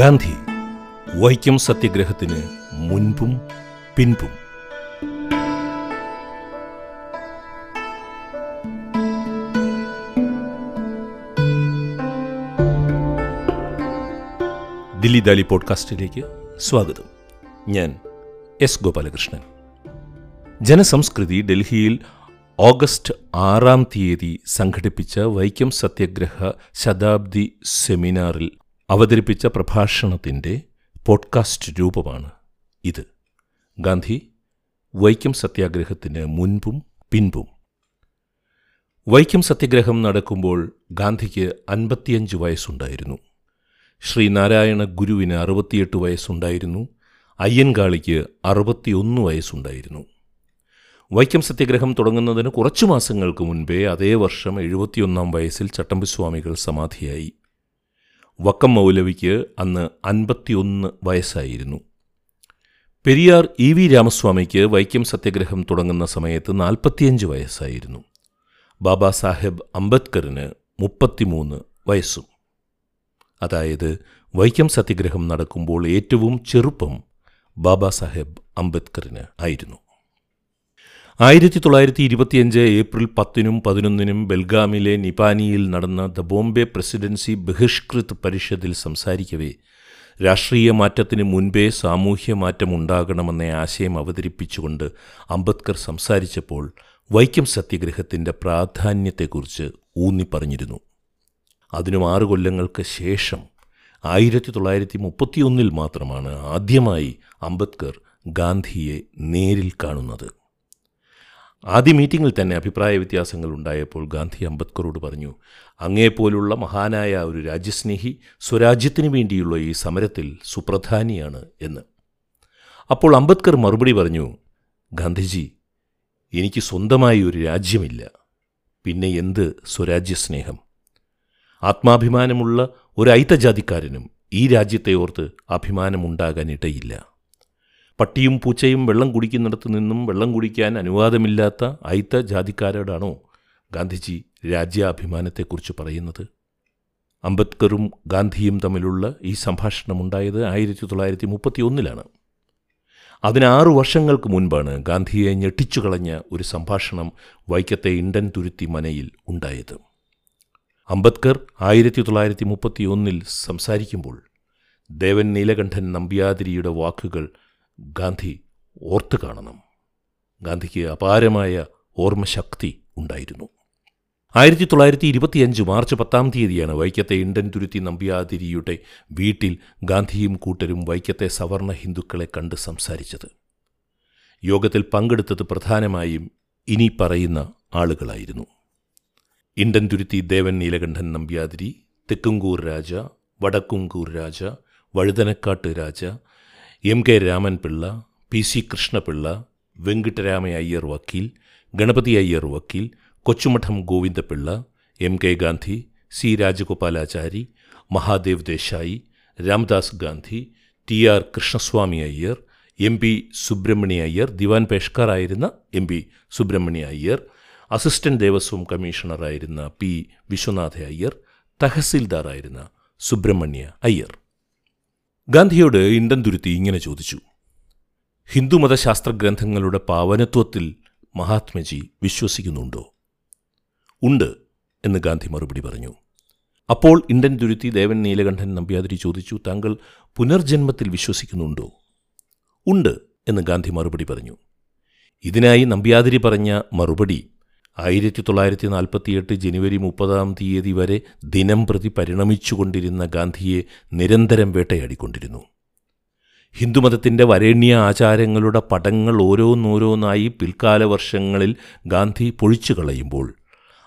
ഗാന്ധി വൈക്കം സത്യഗ്രഹത്തിന് മുൻപും പിൻപും. ദില്ലി ദാലി പോഡ്കാസ്റ്റിലേക്ക് സ്വാഗതം. ഞാൻ എസ് ഗോപാലകൃഷ്ണൻ. ജനസംസ്കൃതി ഡൽഹിയിൽ ഓഗസ്റ്റ് ആറാം തീയതി സംഘടിപ്പിച്ച വൈക്കം സത്യഗ്രഹ ശതാബ്ദി സെമിനാറിൽ അവതരിപ്പിച്ച പ്രഭാഷണത്തിന്റെ പോഡ്കാസ്റ്റ് രൂപമാണ് ഇത്. ഗാന്ധി വൈക്കം സത്യാഗ്രഹത്തിന് മുൻപും പിൻപും. വൈക്കം സത്യാഗ്രഹം നടക്കുമ്പോൾ ഗാന്ധിക്ക് അൻപത്തിയഞ്ച് വയസ്സുണ്ടായിരുന്നു. ശ്രീനാരായണ ഗുരുവിന് അറുപത്തിയെട്ട് വയസ്സുണ്ടായിരുന്നു. അയ്യൻകാളിക്ക് അറുപത്തിയൊന്ന് വയസ്സുണ്ടായിരുന്നു. വൈക്കം സത്യാഗ്രഹം തുടങ്ങുന്നതിന് കുറച്ചു മാസങ്ങൾക്ക് മുൻപേ അതേ വർഷം എഴുപത്തിയൊന്നാം വയസ്സിൽ ചട്ടമ്പിസ്വാമികൾ സമാധിയായി. വക്കം മൗലവിക്ക് അന്ന് അൻപത്തിയൊന്ന് വയസ്സായിരുന്നു. പെരിയാർ ഇ വി രാമസ്വാമിക്ക് വൈക്കം സത്യഗ്രഹം തുടങ്ങുന്ന സമയത്ത് നാൽപ്പത്തിയഞ്ച് വയസ്സായിരുന്നു. ബാബാ സാഹേബ് അംബേദ്കറിന് മുപ്പത്തിമൂന്ന് വയസ്സും. അതായത് വൈക്കം സത്യഗ്രഹം നടക്കുമ്പോൾ ഏറ്റവും ചെറുപ്പം ബാബാ സാഹേബ് അംബേദ്കറിന് ആയിരുന്നു. ആയിരത്തി തൊള്ളായിരത്തി ഇരുപത്തിയഞ്ച് ഏപ്രിൽ പത്തിനും പതിനൊന്നിനും ബെൽഗാമിലെ നിപാനിയിൽ നടന്ന ദ ബോംബെ പ്രസിഡൻസി ബഹിഷ്കൃത് പരിഷത്തിൽ സംസാരിക്കവേ. രാഷ്ട്രീയ മാറ്റത്തിന് മുൻപേ സാമൂഹ്യ മാറ്റമുണ്ടാകണമെന്ന ആശയം അവതരിപ്പിച്ചുകൊണ്ട് അംബേദ്കർ സംസാരിച്ചപ്പോൾ വൈക്കം സത്യഗ്രഹത്തിന്റെ പ്രാധാന്യത്തെക്കുറിച്ച് ഊന്നിപ്പറഞ്ഞിരുന്നു. അതിനും ആറു കൊല്ലങ്ങൾക്ക് ശേഷം ആയിരത്തി തൊള്ളായിരത്തി മുപ്പത്തിയൊന്നിൽ മാത്രമാണ് ആദ്യമായി അംബേദ്കർ ഗാന്ധിയെ നേരിൽ കാണുന്നത്. ആദ്യ മീറ്റിങ്ങിൽ തന്നെ അഭിപ്രായ വ്യത്യാസങ്ങൾ ഉണ്ടായപ്പോൾ ഗാന്ധി അംബേദ്കറോട് പറഞ്ഞു അങ്ങേപ്പോലുള്ള മഹാനായ ഒരു രാജ്യസ്നേഹി സ്വരാജ്യത്തിന് വേണ്ടിയുള്ള ഈ സമരത്തിൽ സുപ്രധാനിയാണ് എന്ന്. അപ്പോൾ അംബേദ്കർ മറുപടി പറഞ്ഞു ഗാന്ധിജി എനിക്ക് സ്വന്തമായി ഒരു രാജ്യമില്ല. പിന്നെ എന്ത് സ്വരാജ്യസ്നേഹം? ആത്മാഭിമാനമുള്ള ഒരു ഐത്തജാതിക്കാരനും ഈ രാജ്യത്തെ ഓർത്ത് അഭിമാനമുണ്ടാകാനിടയില്ല. പട്ടിയും പൂച്ചയും വെള്ളം കുടിക്കുന്നിടത്ത് നിന്നും വെള്ളം കുടിക്കാൻ അനുവാദമില്ലാത്ത അയിത്ത ജാതിക്കാരോടാണോ ഗാന്ധിജി രാജ്യാഭിമാനത്തെക്കുറിച്ച് പറയുന്നത്? അംബേദ്കറും ഗാന്ധിയും തമ്മിലുള്ള ഈ സംഭാഷണമുണ്ടായത് ആയിരത്തി തൊള്ളായിരത്തി മുപ്പത്തി ഒന്നിലാണ് അതിന് ആറു വർഷങ്ങൾക്ക് മുൻപാണ് ഗാന്ധിയെ ഞെട്ടിച്ചു കളഞ്ഞ ഒരു സംഭാഷണം വൈക്കത്തെ ഇണ്ടൻ തുരുത്തി മനയിൽ ഉണ്ടായത്. അംബേദ്കർ ആയിരത്തി തൊള്ളായിരത്തി മുപ്പത്തി ഒന്നിൽ സംസാരിക്കുമ്പോൾ ദേവൻ നീലകണ്ഠൻ നമ്പ്യാതിരിയുടെ വാക്കുകൾ ഗാന്ധി ഓർത്ത് കാണണം. ഗാന്ധിക്ക് അപാരമായ ഓർമ്മശക്തി ഉണ്ടായിരുന്നു. ആയിരത്തി തൊള്ളായിരത്തി ഇരുപത്തിയഞ്ച് മാർച്ച് പത്താം തീയതിയാണ് വൈക്കത്തെ ഇണ്ടൻ തുരുത്തി നമ്പ്യാതിരിയുടെ വീട്ടിൽ ഗാന്ധിയും കൂട്ടരും വൈക്കത്തെ സവർണ ഹിന്ദുക്കളെ കണ്ട് സംസാരിച്ചത്. യോഗത്തിൽ പങ്കെടുത്തത് പ്രധാനമായും ഇനി പറയുന്ന ആളുകളായിരുന്നു. Indanthuruthi Devan Neelakantan Nambiathiri Thekkumkur Raja Vadakkumkur Raja Vazhuthanakkad Raja M K Raman Pillai P C Krishnapillai Venkitarama Iyer വക്കീൽ ഗണപതി അയ്യർ വക്കീൽ Kochumadom Govindapillai M K Gandhi C Rajagopalachari Mahadev Desai Ramdas Gandhi T R Krishnaswami Iyer M P Subramania Iyer ദിവാൻ പേഷ്കാറായിരുന്ന M P Subramania Iyer assistant Devaswom കമ്മീഷണറായിരുന്ന P Viswanatha Iyer തഹസീൽദാറായിരുന്ന സുബ്രഹ്മണ്യ അയ്യർ. ഗാന്ധിയോട് Indanthuruthi ഇങ്ങനെ ചോദിച്ചു. ഹിന്ദുമതശാസ്ത്ര ഗ്രന്ഥങ്ങളുടെ പാവനത്വത്തിൽ മഹാത്മജി വിശ്വസിക്കുന്നുണ്ടോ? ഉണ്ട് എന്ന് ഗാന്ധി മറുപടി പറഞ്ഞു. അപ്പോൾ ഇണ്ടൻ തുരുത്തി ദേവൻ നീലകണ്ഠൻ നമ്പ്യാതിരി ചോദിച്ചു താങ്കൾ പുനർജന്മത്തിൽ വിശ്വസിക്കുന്നുണ്ടോ? ഉണ്ട് എന്ന് ഗാന്ധി മറുപടി പറഞ്ഞു. ഇതിനായി നമ്പ്യാതിരി പറഞ്ഞ മറുപടി ആയിരത്തി തൊള്ളായിരത്തി നാൽപ്പത്തിയെട്ട് ജനുവരി മുപ്പതാം തീയതി വരെ ദിനം പ്രതി പരിണമിച്ചുകൊണ്ടിരുന്ന ഗാന്ധിയെ നിരന്തരം വേട്ടയാടിക്കൊണ്ടിരുന്നു. ഹിന്ദുമതത്തിന്റെ വരേണ്യ ആചാരങ്ങളുടെ പടങ്ങൾ ഓരോന്നോരോന്നായി പിൽക്കാല വർഷങ്ങളിൽ ഗാന്ധി പൊഴിച്ചു കളയുമ്പോൾ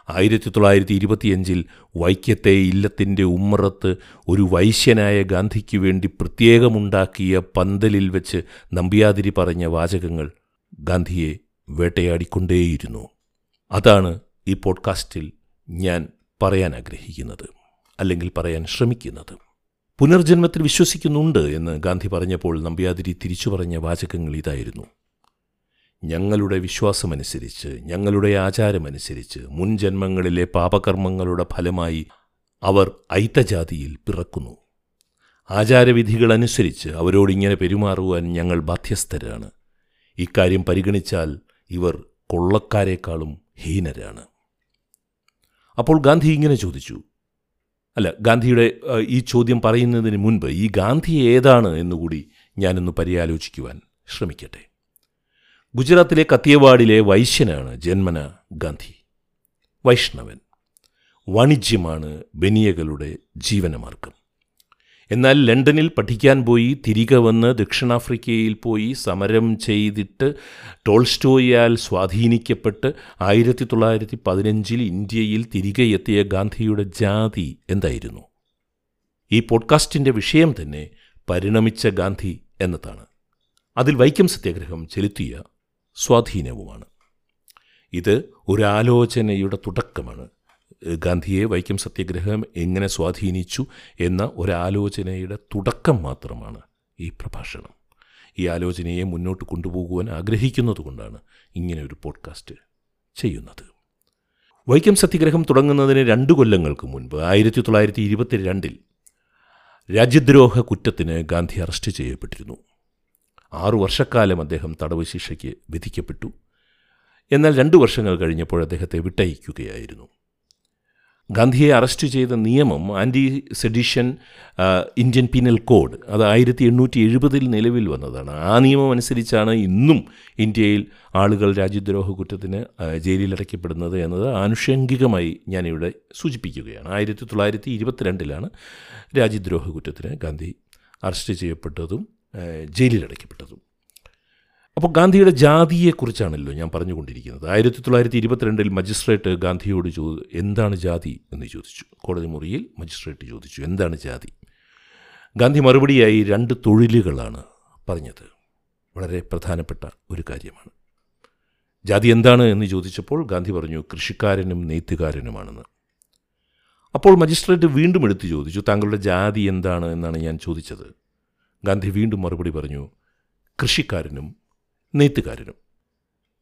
ആയിരത്തി തൊള്ളായിരത്തി ഇരുപത്തിയഞ്ചിൽ വൈക്കത്തെ ഇല്ലത്തിന്റെ ഉമ്മറത്ത് ഒരു വൈശ്യനായ ഗാന്ധിക്ക് വേണ്ടി പ്രത്യേകമുണ്ടാക്കിയ പന്തലിൽ വെച്ച് നമ്പ്യാതിരി പറഞ്ഞ വാചകങ്ങൾ ഗാന്ധിയെ വേട്ടയാടിക്കൊണ്ടേയിരുന്നു. അതാണ് ഈ പോഡ്കാസ്റ്റിൽ ഞാൻ പറയാൻ ആഗ്രഹിക്കുന്നത് അല്ലെങ്കിൽ പറയാൻ ശ്രമിക്കുന്നത്. പുനർജന്മത്തിൽ വിശ്വസിക്കുന്നുണ്ട് എന്ന് ഗാന്ധി പറഞ്ഞപ്പോൾ നമ്പ്യാതിരി തിരിച്ചു പറഞ്ഞ വാചകങ്ങൾ ഇതായിരുന്നു. ഞങ്ങളുടെ വിശ്വാസമനുസരിച്ച് ഞങ്ങളുടെ ആചാരമനുസരിച്ച് മുൻ ജന്മങ്ങളിലെ പാപകർമ്മങ്ങളുടെ ഫലമായി അവർ ഐത്തജാതിയിൽ പിറക്കുന്നു. ആചാരവിധികളനുസരിച്ച് അവരോടിങ്ങനെ പെരുമാറുവാൻ ഞങ്ങൾ ബാധ്യസ്ഥരാണ്. ഇക്കാര്യം പരിഗണിച്ചാൽ ഇവർ കൊള്ളക്കാരെക്കാളും ഹീനരാണ്. അപ്പോൾ ഗാന്ധി ഇങ്ങനെ ചോദിച്ചു. അല്ല ഗാന്ധിയുടെ ഈ ചോദ്യം പറയുന്നതിന് മുൻപ് ഈ ഗാന്ധി ഏതാണ് എന്നുകൂടി ഞാനൊന്ന് പര്യാലോചിക്കുവാൻ ശ്രമിക്കട്ടെ. ഗുജറാത്തിലെ കത്തിയവാടിലെ വൈശ്യനാണ് ജന്മന ഗാന്ധി. വൈഷ്ണവൻ. വാണിജ്യമാണ് ബനിയകളുടെ ജീവനമാർഗം. എന്നാൽ ലണ്ടനിൽ പഠിക്കാൻ പോയി തിരികെ വന്ന് ദക്ഷിണാഫ്രിക്കയിൽ പോയി സമരം ചെയ്തിട്ട് ടോൾസ്റ്റോയാൽ സ്വാധീനിക്കപ്പെട്ട് ആയിരത്തി തൊള്ളായിരത്തി പതിനഞ്ചിൽ ഇന്ത്യയിൽ തിരികെ എത്തിയ ഗാന്ധിയുടെ ജാതി എന്തായിരുന്നു? ഈ പോഡ്കാസ്റ്റിന്റെ വിഷയം തന്നെ പരിണമിച്ച ഗാന്ധി എന്നതാണ്. അതിൽ വൈക്കം സത്യാഗ്രഹം ചെലുത്തിയ സ്വാധീനവുമാണ്. ഇത് ഒരാലോചനയുടെ തുടക്കമാണ്. ഗാന്ധിയെ വൈക്കം സത്യാഗ്രഹം എങ്ങനെ സ്വാധീനിച്ചു എന്ന ഒരാലോചനയുടെ തുടക്കം മാത്രമാണ് ഈ പ്രഭാഷണം. ഈ ആലോചനയെ മുന്നോട്ട് കൊണ്ടുപോകുവാൻ ആഗ്രഹിക്കുന്നതുകൊണ്ടാണ് ഇങ്ങനെ ഒരു പോഡ്കാസ്റ്റ് ചെയ്യുന്നത്. വൈക്കം സത്യാഗ്രഹം തുടങ്ങുന്നതിന് രണ്ട് കൊല്ലങ്ങൾക്ക് മുൻപ് ആയിരത്തി തൊള്ളായിരത്തി ഇരുപത്തി രണ്ടിൽ രാജ്യദ്രോഹ കുറ്റത്തിന് ഗാന്ധി അറസ്റ്റ് ചെയ്യപ്പെട്ടിരുന്നു. ആറു വർഷക്കാലം അദ്ദേഹം തടവ് ശിക്ഷയ്ക്ക് വിധിക്കപ്പെട്ടു. എന്നാൽ രണ്ടു വർഷങ്ങൾ കഴിഞ്ഞപ്പോൾ അദ്ദേഹത്തെ വിട്ടയക്കുകയായിരുന്നു. ഗാന്ധിയെ അറസ്റ്റ് ചെയ്ത നിയമം anti sedition Indian penal code അത് ആയിരത്തി എണ്ണൂറ്റി എഴുപതിൽ നിലവിൽ വന്നതാണ്. ആ നിയമം അനുസരിച്ചാണ് ഇന്നും ഇന്ത്യയിൽ ആളുകൾ രാജ്യദ്രോഹ കുറ്റത്തിന് ജയിലിലടയ്ക്കപ്പെടുന്നത് എന്നത് ആനുഷംഗികമായി ഞാനിവിടെ സൂചിപ്പിക്കുകയാണ്. ആയിരത്തി തൊള്ളായിരത്തി ഇരുപത്തിരണ്ടിലാണ് രാജ്യദ്രോഹ കുറ്റത്തിന് ഗാന്ധി അറസ്റ്റ് ചെയ്യപ്പെട്ടതും ജയിലിലടയ്ക്കപ്പെട്ടതും. അപ്പോൾ ഗാന്ധിയുടെ ജാതിയെക്കുറിച്ചാണല്ലോ ഞാൻ പറഞ്ഞുകൊണ്ടിരിക്കുന്നത്. ആയിരത്തി തൊള്ളായിരത്തി ഇരുപത്തിരണ്ടിൽ മജിസ്ട്രേറ്റ് ഗാന്ധിയോട് ചോ എന്താണ് ജാതി എന്ന് ചോദിച്ചു. കോടതി മുറിയിൽ മജിസ്ട്രേറ്റ് ചോദിച്ചു എന്താണ് ജാതി? ഗാന്ധി മറുപടിയായി രണ്ട് തൊഴിലുകളാണ് പറഞ്ഞത്. വളരെ പ്രധാനപ്പെട്ട ഒരു കാര്യമാണ്. ജാതി എന്താണ് എന്ന് ചോദിച്ചപ്പോൾ ഗാന്ധി പറഞ്ഞു കൃഷിക്കാരനും നെയ്ത്തുകാരനുമാണെന്ന്. അപ്പോൾ മജിസ്ട്രേറ്റ് വീണ്ടും എടുത്തു ചോദിച്ചു താങ്കളുടെ ജാതി എന്താണ് എന്നാണ് ഞാൻ ചോദിച്ചത്. ഗാന്ധി വീണ്ടും മറുപടി പറഞ്ഞു കൃഷിക്കാരനും നെയ്ത്തുകാരനും.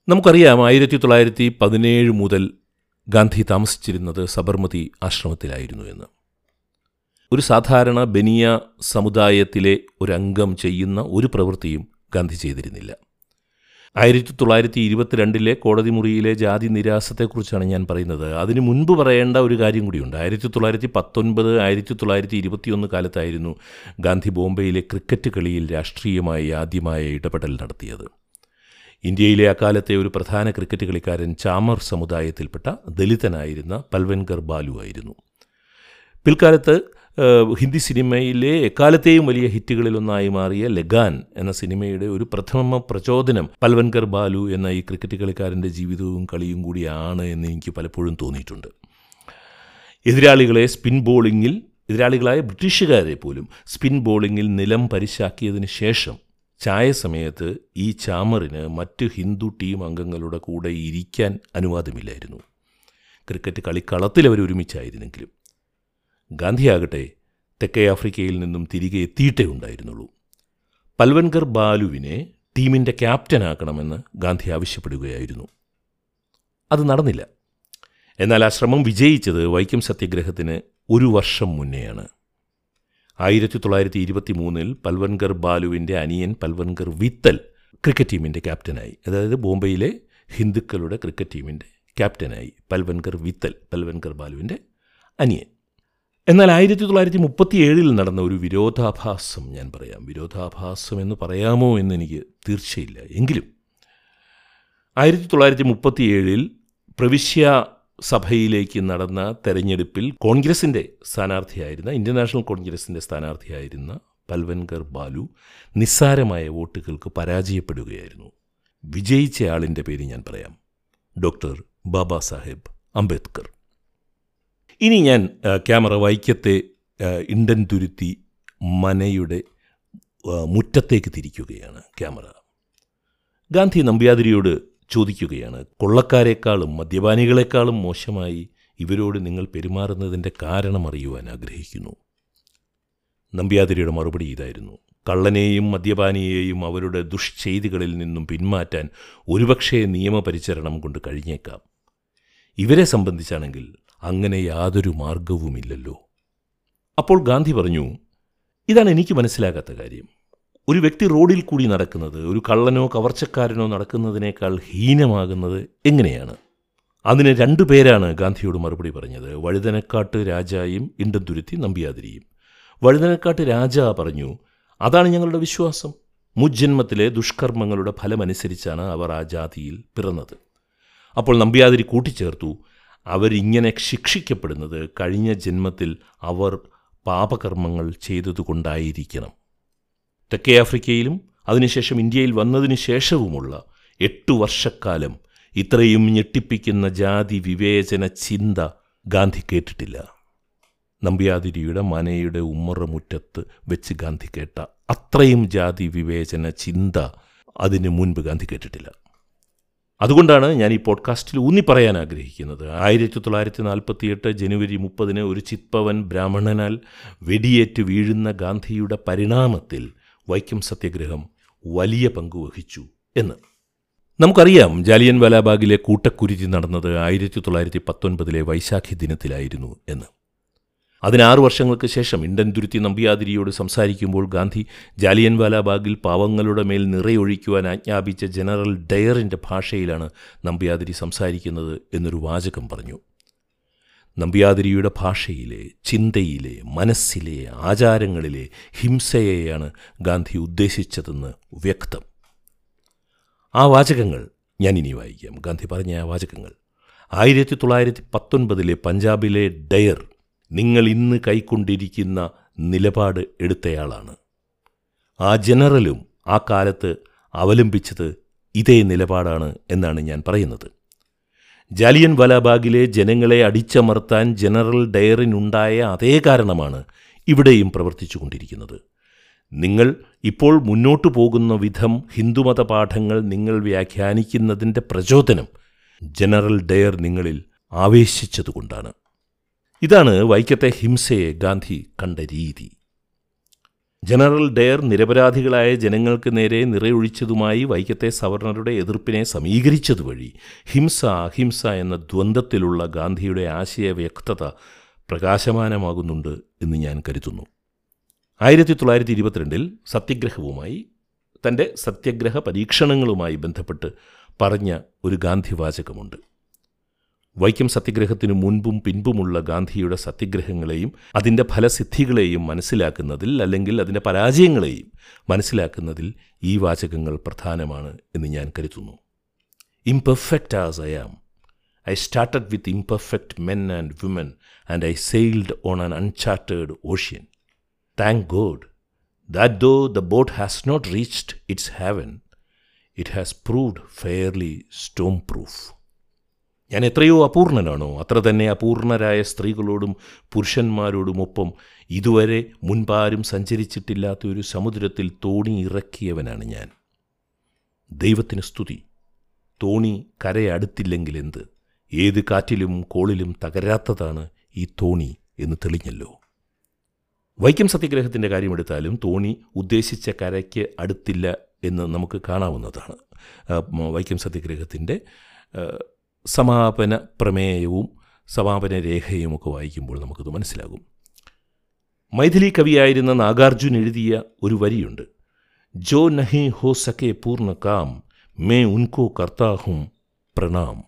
നമുക്കറിയാം ആയിരത്തി തൊള്ളായിരത്തി പതിനേഴ് മുതൽ ഗാന്ധി താമസിച്ചിരുന്നത് സബർമതി ആശ്രമത്തിലായിരുന്നു എന്ന്. ഒരു സാധാരണ ബനിയ സമുദായത്തിലെ ഒരംഗം ചെയ്യുന്ന ഒരു പ്രവൃത്തിയും ഗാന്ധി ചെയ്തിരുന്നില്ല. ആയിരത്തി തൊള്ളായിരത്തി ഇരുപത്തിരണ്ടിലെ കോടതി മുറിയിലെ ജാതി നിരാസത്തെക്കുറിച്ചാണ് ഞാൻ പറയുന്നത്. അതിന് മുൻപ് പറയേണ്ട ഒരു കാര്യം കൂടിയുണ്ട്. ആയിരത്തി തൊള്ളായിരത്തി പത്തൊൻപത് ആയിരത്തി തൊള്ളായിരത്തി ഇരുപത്തിയൊന്ന് കാലത്തായിരുന്നു ഗാന്ധി ബോംബെയിലെ ക്രിക്കറ്റ് കളിയിൽ രാഷ്ട്രീയമായി ആദ്യമായ ഇടപെടൽ നടത്തിയത്. ഇന്ത്യയിലെ അക്കാലത്തെ ഒരു പ്രധാന ക്രിക്കറ്റ് കളിക്കാരൻ ചാമർ സമുദായത്തിൽപ്പെട്ട ദലിതനായിരുന്ന പൽവൻകർ ബാലു ആയിരുന്നു. പിൽക്കാലത്ത് ഹിന്ദി സിനിമയിലെ എക്കാലത്തെയും വലിയ ഹിറ്റുകളിലൊന്നായി മാറിയ ലഗാൻ എന്ന സിനിമയുടെ ഒരു പ്രഥമ പ്രചോദനം പൽവൻകർ ബാലു എന്ന ഈ ക്രിക്കറ്റ് കളിക്കാരന്റെ ജീവിതവും കളിയും കൂടിയാണ് എന്ന് എനിക്ക് പലപ്പോഴും തോന്നിയിട്ടുണ്ട്. എതിരാളികളെ സ്പിൻ ബോളിങ്ങിൽ എതിരാളികളായ ബ്രിട്ടീഷുകാരെ പോലും സ്പിൻ ബോളിങ്ങിൽ നിലം പരിശാക്കിയതിന് ശേഷം ചായ സമയത്ത് ഈ ചാമറിന് മറ്റ് ഹിന്ദു ടീം അംഗങ്ങളുടെ കൂടെ ഇരിക്കാൻ അനുവാദമില്ലായിരുന്നു. ക്രിക്കറ്റ് കളിക്കളത്തിൽ അവർ ഒരുമിച്ചായിരുന്നെങ്കിലും. ഗാന്ധിയാകട്ടെ തെക്കേ ആഫ്രിക്കയിൽ നിന്നും തിരികെ എത്തിയിട്ടേ ഉണ്ടായിരുന്നുള്ളൂ. പൽവൻകർ ബാലുവിനെ ടീമിന്റെ ക്യാപ്റ്റനാക്കണമെന്ന് ഗാന്ധി ആവശ്യപ്പെടുകയായിരുന്നു. അത് നടന്നില്ല. എന്നാൽ ആ ശ്രമം വിജയിച്ചത് വൈക്കം സത്യാഗ്രഹത്തിന് ഒരു വർഷം മുന്നെയാണ്. ആയിരത്തി തൊള്ളായിരത്തി ഇരുപത്തി മൂന്നിൽ പൽവൻകർ ബാലുവിന്റെ അനിയൻ പൽവൻകർ വിത്തൽ ക്രിക്കറ്റ് ടീമിന്റെ ക്യാപ്റ്റനായി. അതായത് ബോംബെയിലെ ഹിന്ദുക്കളുടെ ക്രിക്കറ്റ് ടീമിന്റെ ക്യാപ്റ്റനായി പൽവൻകർ വിത്തൽ പൽവൻകർ ബാലുവിന്റെ അനിയൻ. എന്നാൽ ആയിരത്തി തൊള്ളായിരത്തി മുപ്പത്തി ഏഴിൽ നടന്ന ഒരു വിരോധാഭാസം ഞാൻ പറയാം. വിരോധാഭാസം എന്ന് പറയാമോ എന്ന് എനിക്ക് തീർച്ചയില്ല. എങ്കിലും ആയിരത്തി തൊള്ളായിരത്തി മുപ്പത്തി ഏഴിൽ പ്രവിശ്യ സഭയിലേക്ക് നടന്ന തെരഞ്ഞെടുപ്പിൽ കോൺഗ്രസിന്റെ സ്ഥാനാർത്ഥിയായിരുന്ന ഇന്ത്യൻ നാഷണൽ കോൺഗ്രസിന്റെ സ്ഥാനാർത്ഥിയായിരുന്ന പൽവൻകർ ബാലു നിസ്സാരമായ വോട്ടുകൾക്ക് പരാജയപ്പെടുകയായിരുന്നു. വിജയിച്ചയാളിന്റെ പേര് ഞാൻ പറയാം. ഡോക്ടർ ബാബാ സാഹേബ് അംബേദ്കർ. ഇനി ഞാൻ ക്യാമറ വൈക്കത്തെ ഇണ്ടൻ തുരുത്തി മനയുടെ മുറ്റത്തേക്ക് തിരിക്കുകയാണ് ക്യാമറ. ഗാന്ധി നമ്പ്യാതിരിയോട് ചോദിക്കുകയാണ്. കൊള്ളക്കാരെക്കാളും മദ്യപാനികളെക്കാളും മോശമായി ഇവരോട് നിങ്ങൾ പെരുമാറുന്നതിന്റെ കാരണം അറിയുവാൻ ആഗ്രഹിക്കുന്നു. നമ്പ്യാതിരിയുടെ മറുപടി ഇതായിരുന്നു. കള്ളനെയും മദ്യപാനിയെയും അവരുടെ ദുഷ്ചെയ്തികളിൽ നിന്നും പിന്മാറ്റാൻ ഒരുപക്ഷേ നിയമപരിചരണം കൊണ്ട് കഴിഞ്ഞേക്കാം. ഇവരെ സംബന്ധിച്ചാണെങ്കിൽ അങ്ങനെ യാതൊരു മാർഗവുമില്ലല്ലോ അപ്പോൾ ഗാന്ധി പറഞ്ഞു ഇതാണ് എനിക്ക് മനസ്സിലാകാത്ത കാര്യം. ഒരു വ്യക്തി റോഡിൽ കൂടി നടക്കുന്നത് ഒരു കള്ളനോ കവർച്ചക്കാരനോ നടക്കുന്നതിനേക്കാൾ ഹീനമാകുന്നത് എങ്ങനെയാണ്? അതിന് രണ്ടു പേരാണ് ഗാന്ധിയോട് മറുപടി പറഞ്ഞത്. വഴുതനക്കാട്ട് രാജായും ഇണ്ടന്തുരുത്തി നമ്പ്യാതിരിയും. വഴുതനക്കാട്ട് രാജ പറഞ്ഞു അതാണ് ഞങ്ങളുടെ വിശ്വാസം. മുജ്ജന്മത്തിലെ ദുഷ്കർമ്മങ്ങളുടെ ഫലമനുസരിച്ചാണ് അവർ ആ ജാതിയിൽ പിറന്നത്. അപ്പോൾ നമ്പ്യാതിരി കൂട്ടിച്ചേർത്തു അവരിങ്ങനെ ശിക്ഷിക്കപ്പെടുന്നത് കഴിഞ്ഞ ജന്മത്തിൽ അവർ പാപകർമ്മങ്ങൾ ചെയ്തതുകൊണ്ടായിരിക്കണം. തെക്കേ ആഫ്രിക്കയിലും അതിനുശേഷം ഇന്ത്യയിൽ വന്നതിനു ശേഷവുമുള്ള എട്ടു വർഷക്കാലം ഇത്രയും ഞെട്ടിപ്പിക്കുന്ന ജാതി വിവേചന ചിന്ത ഗാന്ധി കേട്ടിട്ടില്ല. നമ്പ്യാതിരിയുടെ മനയുടെ ഉമ്മറമുറ്റത്ത് വെച്ച് ഗാന്ധി കേട്ട അത്രയും ജാതി വിവേചന ചിന്ത അതിന് മുൻപ് ഗാന്ധി കേട്ടിട്ടില്ല. അതുകൊണ്ടാണ് ഞാൻ ഈ പോഡ്കാസ്റ്റിൽ ഊന്നി പറയാൻ ആഗ്രഹിക്കുന്നത്. ആയിരത്തി തൊള്ളായിരത്തി നാൽപ്പത്തിയെട്ട് ജനുവരി മുപ്പതിന് ഒരു ചിത്പവൻ ബ്രാഹ്മണനാൽ വെടിയേറ്റ് വീഴുന്ന ഗാന്ധിയുടെ പരിണാമത്തിൽ വൈക്കം സത്യഗ്രഹം വലിയ പങ്ക് വഹിച്ചു എന്ന്. നമുക്കറിയാം ജാലിയൻ വാലാബാഗിലെ കൂട്ടക്കുരുതി നടന്നത് ആയിരത്തി തൊള്ളായിരത്തി പത്തൊൻപതിലെ വൈശാഖി ദിനത്തിലായിരുന്നു എന്ന്. അതിനാറ് വർഷങ്ങൾക്ക് ശേഷം ഇണ്ടൻതുരുത്തി നമ്പ്യാതിരിയോട് സംസാരിക്കുമ്പോൾ ഗാന്ധി ജാലിയൻ വാലാബാഗിൽ പാവങ്ങളുടെ മേൽ നിറയൊഴിക്കുവാൻ ആജ്ഞാപിച്ച ജനറൽ ഡയറിന്റെ ഭാഷയിലാണ് നമ്പ്യാതിരി സംസാരിക്കുന്നത് എന്നൊരു വാചകം പറഞ്ഞു. നമ്പ്യാതിരിയുടെ ഭാഷയിലെ ചിന്തയിലെ മനസ്സിലെ ആചാരങ്ങളിലെ ഹിംസയെയാണ് ഗാന്ധി ഉദ്ദേശിച്ചതെന്ന് വ്യക്തം. ആ വാചകങ്ങൾ ഞാൻ ഇനി വായിക്കാം. ഗാന്ധി പറഞ്ഞ ആ വാചകങ്ങൾ. ആയിരത്തി തൊള്ളായിരത്തി പത്തൊൻപതിലെ പഞ്ചാബിലെ ഡയർ നിങ്ങൾ ഇന്ന് കൈക്കൊണ്ടിരിക്കുന്ന നിലപാട് എടുത്തയാളാണ്. ആ ജനറലും ആ കാലത്ത് അവലംബിച്ചത് ഇതേ നിലപാടാണ് എന്നാണ് ഞാൻ പറയുന്നത്. ജാലിയൻ വാലാബാഗിലെ ജനങ്ങളെ അടിച്ചമർത്താൻ ജനറൽ ഡയറിനുണ്ടായ അതേ കാരണമാണ് ഇവിടെയും പ്രവർത്തിച്ചുകൊണ്ടിരിക്കുന്നത്. നിങ്ങൾ ഇപ്പോൾ മുന്നോട്ടു പോകുന്ന വിധം ഹിന്ദുമത പാഠങ്ങൾ നിങ്ങൾ വ്യാഖ്യാനിക്കുന്നതിന്റെ പ്രചോദനം ജനറൽ ഡയർ നിങ്ങളിൽ ആവേശിച്ചതുകൊണ്ടാണ്. ഇതാണ് വൈക്കത്തെ ഹിംസയെ ഗാന്ധി കണ്ട രീതി. ജനറൽ ഡയർ നിരപരാധികളായ ജനങ്ങൾക്ക് നേരെ നിറയൊഴിച്ചതുമായി വൈക്കത്തെ സവർണറുടെ എതിർപ്പിനെ സമീകരിച്ചതുവഴി ഹിംസ അഹിംസ എന്ന ദ്വന്ദ്ത്തിലുള്ള ഗാന്ധിയുടെ ആശയ വ്യക്തത പ്രകാശമാനമാകുന്നുണ്ട് എന്ന് ഞാൻ കരുതുന്നു. ആയിരത്തി തൊള്ളായിരത്തി ഇരുപത്തിരണ്ടിൽ സത്യഗ്രഹവുമായി തന്റെ സത്യഗ്രഹ പരീക്ഷണങ്ങളുമായി ബന്ധപ്പെട്ട് പറഞ്ഞ ഒരു ഗാന്ധി വാചകമുണ്ട് വൈക്കം സത്യഗ്രഹത്തിനു മുൻപും പിൻപുമുള്ള ഗാന്ധിയുടെ സത്യഗ്രഹങ്ങളെയും അതിന്റെ ഫലസിദ്ധികളെയും മനസ്സിലാക്കുന്നതിൽ അല്ലെങ്കിൽ അതിന്റെ പരാജയങ്ങളെയും മനസ്സിലാക്കുന്നതിൽ ഈ വാചകങ്ങൾ പ്രധാനമാണ് എന്ന് ഞാൻ കരുതുന്നു. Imperfect as I am I started with imperfect men and women and I sailed on an uncharted ocean thank God that though the boat has not reached its haven it has proved fairly storm proof ഞാൻ എത്രയോ അപൂർണനാണോ? അത്ര തന്നെ അപൂർണരായ സ്ത്രീകളോടും പുരുഷന്മാരോടുമൊപ്പം ഇതുവരെ മുൻപാരും സഞ്ചരിച്ചിട്ടില്ലാത്ത ഒരു സമുദ്രത്തിൽ തോണി ഇറക്കിയവനാണ് ഞാൻ. ദൈവത്തിന് സ്തുതി. തോണി കരയടുത്തില്ലെങ്കിൽ എന്ത്? ഏത് കാറ്റിലും കോളിലും തകരാത്തതാണ് ഈ തോണി എന്ന് തെളിഞ്ഞല്ലോ. വൈക്കം സത്യഗ്രഹത്തിന്റെ കാര്യമെടുത്താലും തോണി ഉദ്ദേശിച്ച കരയ്ക്ക് അടുത്തില്ല എന്ന് നമുക്ക് കാണാവുന്നതാണ്. വൈക്കം സത്യഗ്രഹത്തിന്റെ സമാപന പ്രമേയവും സമാപന രേഖയുമൊക്കെ വായിക്കുമ്പോൾ നമുക്കത് മനസ്സിലാകും. മൈഥിലി കവിയായിരുന്ന നാഗാർജുൻ എഴുതിയ ഒരു വരിയുണ്ട്. ജോ നഹി ഹോ സക്കെ പൂർണ കാം മേ ഉൻകോ കർത്താഹും പ്രണാം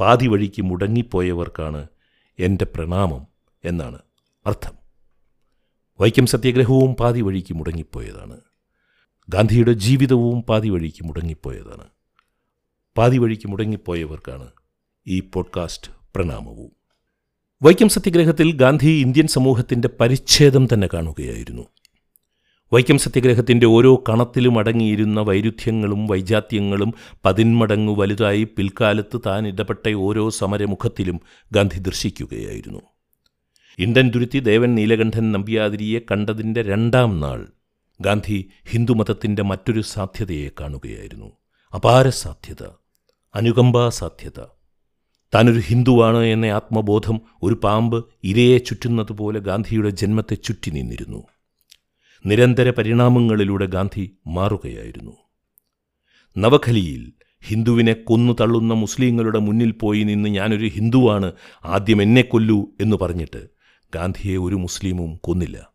പാതി വഴിക്ക് മുടങ്ങിപ്പോയവർക്കാണ് എന്റെ പ്രണാമം എന്നാണ് അർത്ഥം. വൈക്കം സത്യഗ്രഹവും പാതി വഴിക്ക് മുടങ്ങിപ്പോയതാണ്. ഗാന്ധിയുടെ ജീവിതവും പാതി വഴിക്ക് മുടങ്ങിപ്പോയതാണ്. പാതി വഴിക്ക് മുടങ്ങിപ്പോയവർക്കാണ് ഈ പോഡ്കാസ്റ്റ് പ്രണാമവും. വൈക്കം സത്യഗ്രഹത്തിൽ ഗാന്ധി ഇന്ത്യൻ സമൂഹത്തിന്റെ പരിച്ഛേദം തന്നെ കാണുകയായിരുന്നു. വൈക്കം സത്യഗ്രഹത്തിന്റെ ഓരോ കണത്തിലും അടങ്ങിയിരുന്ന വൈരുദ്ധ്യങ്ങളും വൈജാത്യങ്ങളും പതിന്മടങ്ങു വലുതായി പിൽക്കാലത്ത് താൻ ഇടപെട്ട ഓരോ സമരമുഖത്തിലും ഗാന്ധി ദർശിക്കുകയായിരുന്നു. ഇന്ത്യൻ തുരുത്തി ദേവൻ നീലകണ്ഠൻ നമ്പ്യാതിരിയെ കണ്ടതിന്റെ രണ്ടാം നാൾ ഗാന്ധി ഹിന്ദുമതത്തിന്റെ മറ്റൊരു സാധ്യതയെ കാണുകയായിരുന്നു. അപാര സാധ്യത. അനുകമ്പാ സാധ്യത. താനൊരു ഹിന്ദുവാണ് എന്ന ആത്മബോധം ഒരു പാമ്പ് ഇരയെ ചുറ്റുന്നതുപോലെ ഗാന്ധിയുടെ ജന്മത്തെ ചുറ്റി നിന്നിരുന്നു. നിരന്തര പരിണാമങ്ങളിലൂടെ ഗാന്ധി മാറുകയായിരുന്നു. നവഖലിയിൽ ഹിന്ദുവിനെ കൊന്നു തള്ളുന്ന മുസ്ലിങ്ങളുടെ മുന്നിൽ പോയി നിന്ന് ഞാനൊരു ഹിന്ദുവാണ് ആദ്യം എന്നെ കൊല്ലൂ എന്ന് പറഞ്ഞിട്ട് ഗാന്ധിയെ ഒരു മുസ്ലിമും കൊന്നില്ല.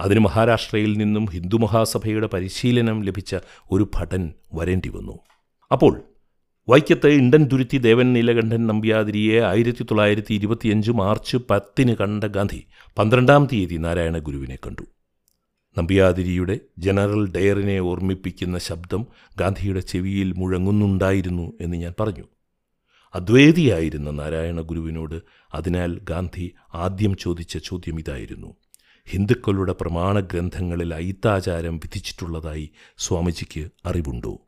അതിന് മഹാരാഷ്ട്രയിൽ നിന്നും ഹിന്ദു മഹാസഭയുടെ പരിശീലനം ലഭിച്ച ഒരു ഭടൻ വരേണ്ടി വന്നു അപ്പോൾ വൈക്കത്ത് ഇണ്ടൻ തുരുത്തി ദേവൻ നീലകണ്ഠൻ നമ്പ്യാതിരിയെ ആയിരത്തി തൊള്ളായിരത്തി ഇരുപത്തിയഞ്ച് മാർച്ച് പത്തിന് കണ്ട ഗാന്ധി പന്ത്രണ്ടാം തീയതി നാരായണ ഗുരുവിനെ കണ്ടു. നമ്പ്യാതിരിയുടെ ജനറൽ ഡയറിനെ ഓർമ്മിപ്പിക്കുന്ന ശബ്ദം ഗാന്ധിയുടെ ചെവിയിൽ മുഴങ്ങുന്നുണ്ടായിരുന്നു എന്ന് ഞാൻ പറഞ്ഞു. അദ്വൈതിയായിരുന്ന നാരായണ ഗുരുവിനോട് അതിനാൽ ഗാന്ധി ആദ്യം ചോദിച്ച ചോദ്യം ഇതായിരുന്നു. ഹിന്ദുക്കളുടെ പ്രമാണ ഗ്രന്ഥങ്ങളിൽ ഐത്താചാരം വിധിച്ചിട്ടുള്ളതായി സ്വാമിജിക്ക് അറിവുണ്ടോ?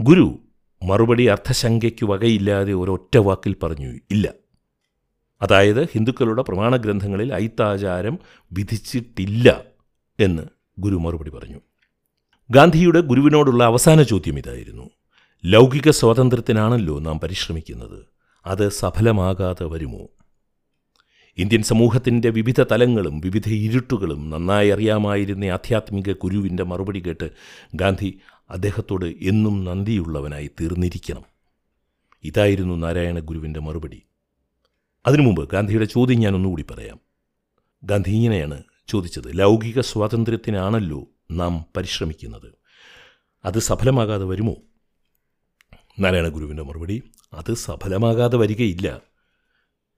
ഗുരു മറുപടി അർത്ഥശങ്കയ്ക്ക് വകയില്ലാതെ ഒരൊറ്റ വാക്കിൽ പറഞ്ഞു ഇല്ല. അതായത് ഹിന്ദുക്കളുടെ പ്രമാണ ഗ്രന്ഥങ്ങളിൽ ഐത്താചാരം വിധിച്ചിട്ടില്ല എന്ന് ഗുരു മറുപടി പറഞ്ഞു. ഗാന്ധിയുടെ ഗുരുവിനോടുള്ള അവസാന ചോദ്യം ഇതായിരുന്നു. ലൗകിക സ്വാതന്ത്ര്യത്തിനാണല്ലോ നാം പരിശ്രമിക്കുന്നത്. അത് സഫലമാകാതെ വരുമോ? ഇന്ത്യൻ സമൂഹത്തിന്റെ വിവിധ തലങ്ങളും വിവിധ ഇരുട്ടുകളും നന്നായി അറിയാമായിരുന്ന ആധ്യാത്മിക ഗുരുവിന്റെ മറുപടി കേട്ട് ഗാന്ധി അദ്ദേഹത്തോട് എന്നും നന്ദിയുള്ളവനായി തീർന്നിരിക്കണം ഇതായിരുന്നു നാരായണ ഗുരുവിന്റെ മറുപടി. അതിനു മുമ്പ് ഗാന്ധിയുടെ ചോദ്യം ഞാൻ ഒന്നുകൂടി പറയാം. ഗാന്ധി ഇങ്ങനെയാണ് ചോദിച്ചത്. ലൗകിക സ്വാതന്ത്ര്യത്തിനാണല്ലോ നാം പരിശ്രമിക്കുന്നത്. അത് സഫലമാകാതെ വരുമോ? നാരായണ ഗുരുവിന്റെ മറുപടി അത് സഫലമാകാതെ വരികയില്ല.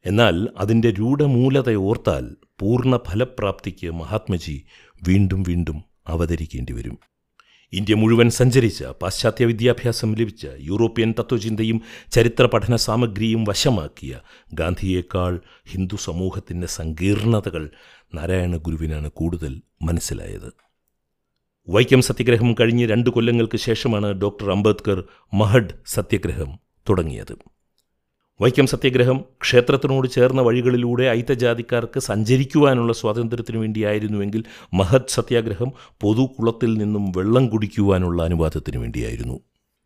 എന്നാൽ അതിന്റെ രൂഢമൂലത ഓർത്താൽ പൂർണ ഫലപ്രാപ്തിക്ക് മഹാത്മജി വീണ്ടും വീണ്ടും അവതരിക്കേണ്ടി വരും. ഇന്ത്യ മുഴുവൻ സഞ്ചരിച്ച് പാശ്ചാത്യ വിദ്യാഭ്യാസം ലഭിച്ച യൂറോപ്യൻ തത്വചിന്തയും ചരിത്ര പഠന സാമഗ്രിയും വശമാക്കിയ ഗാന്ധിയേക്കാൾ ഹിന്ദു സമൂഹത്തിന്റെ സങ്കീർണതകൾ നാരായണ ഗുരുവിനാണ് കൂടുതൽ മനസ്സിലായത്. വൈക്കം സത്യഗ്രഹം കഴിഞ്ഞ് രണ്ട് കൊല്ലങ്ങൾക്ക് ശേഷമാണ് ഡോക്ടർ അംബേദ്കർ മഹഡ് സത്യഗ്രഹം തുടങ്ങിയത്. വൈക്കം സത്യഗ്രഹം ക്ഷേത്രത്തിനോട് ചേർന്ന വഴികളിലൂടെ അയിത്തജാതിക്കാർക്ക് സഞ്ചരിക്കുവാനുള്ള സ്വാതന്ത്ര്യത്തിനു വേണ്ടിയായിരുന്നുവെങ്കിൽ മഹത് സത്യാഗ്രഹം പൊതുകുളത്തിൽ നിന്നും വെള്ളം കുടിക്കുവാനുള്ള അനുവാദത്തിനു വേണ്ടിയായിരുന്നു.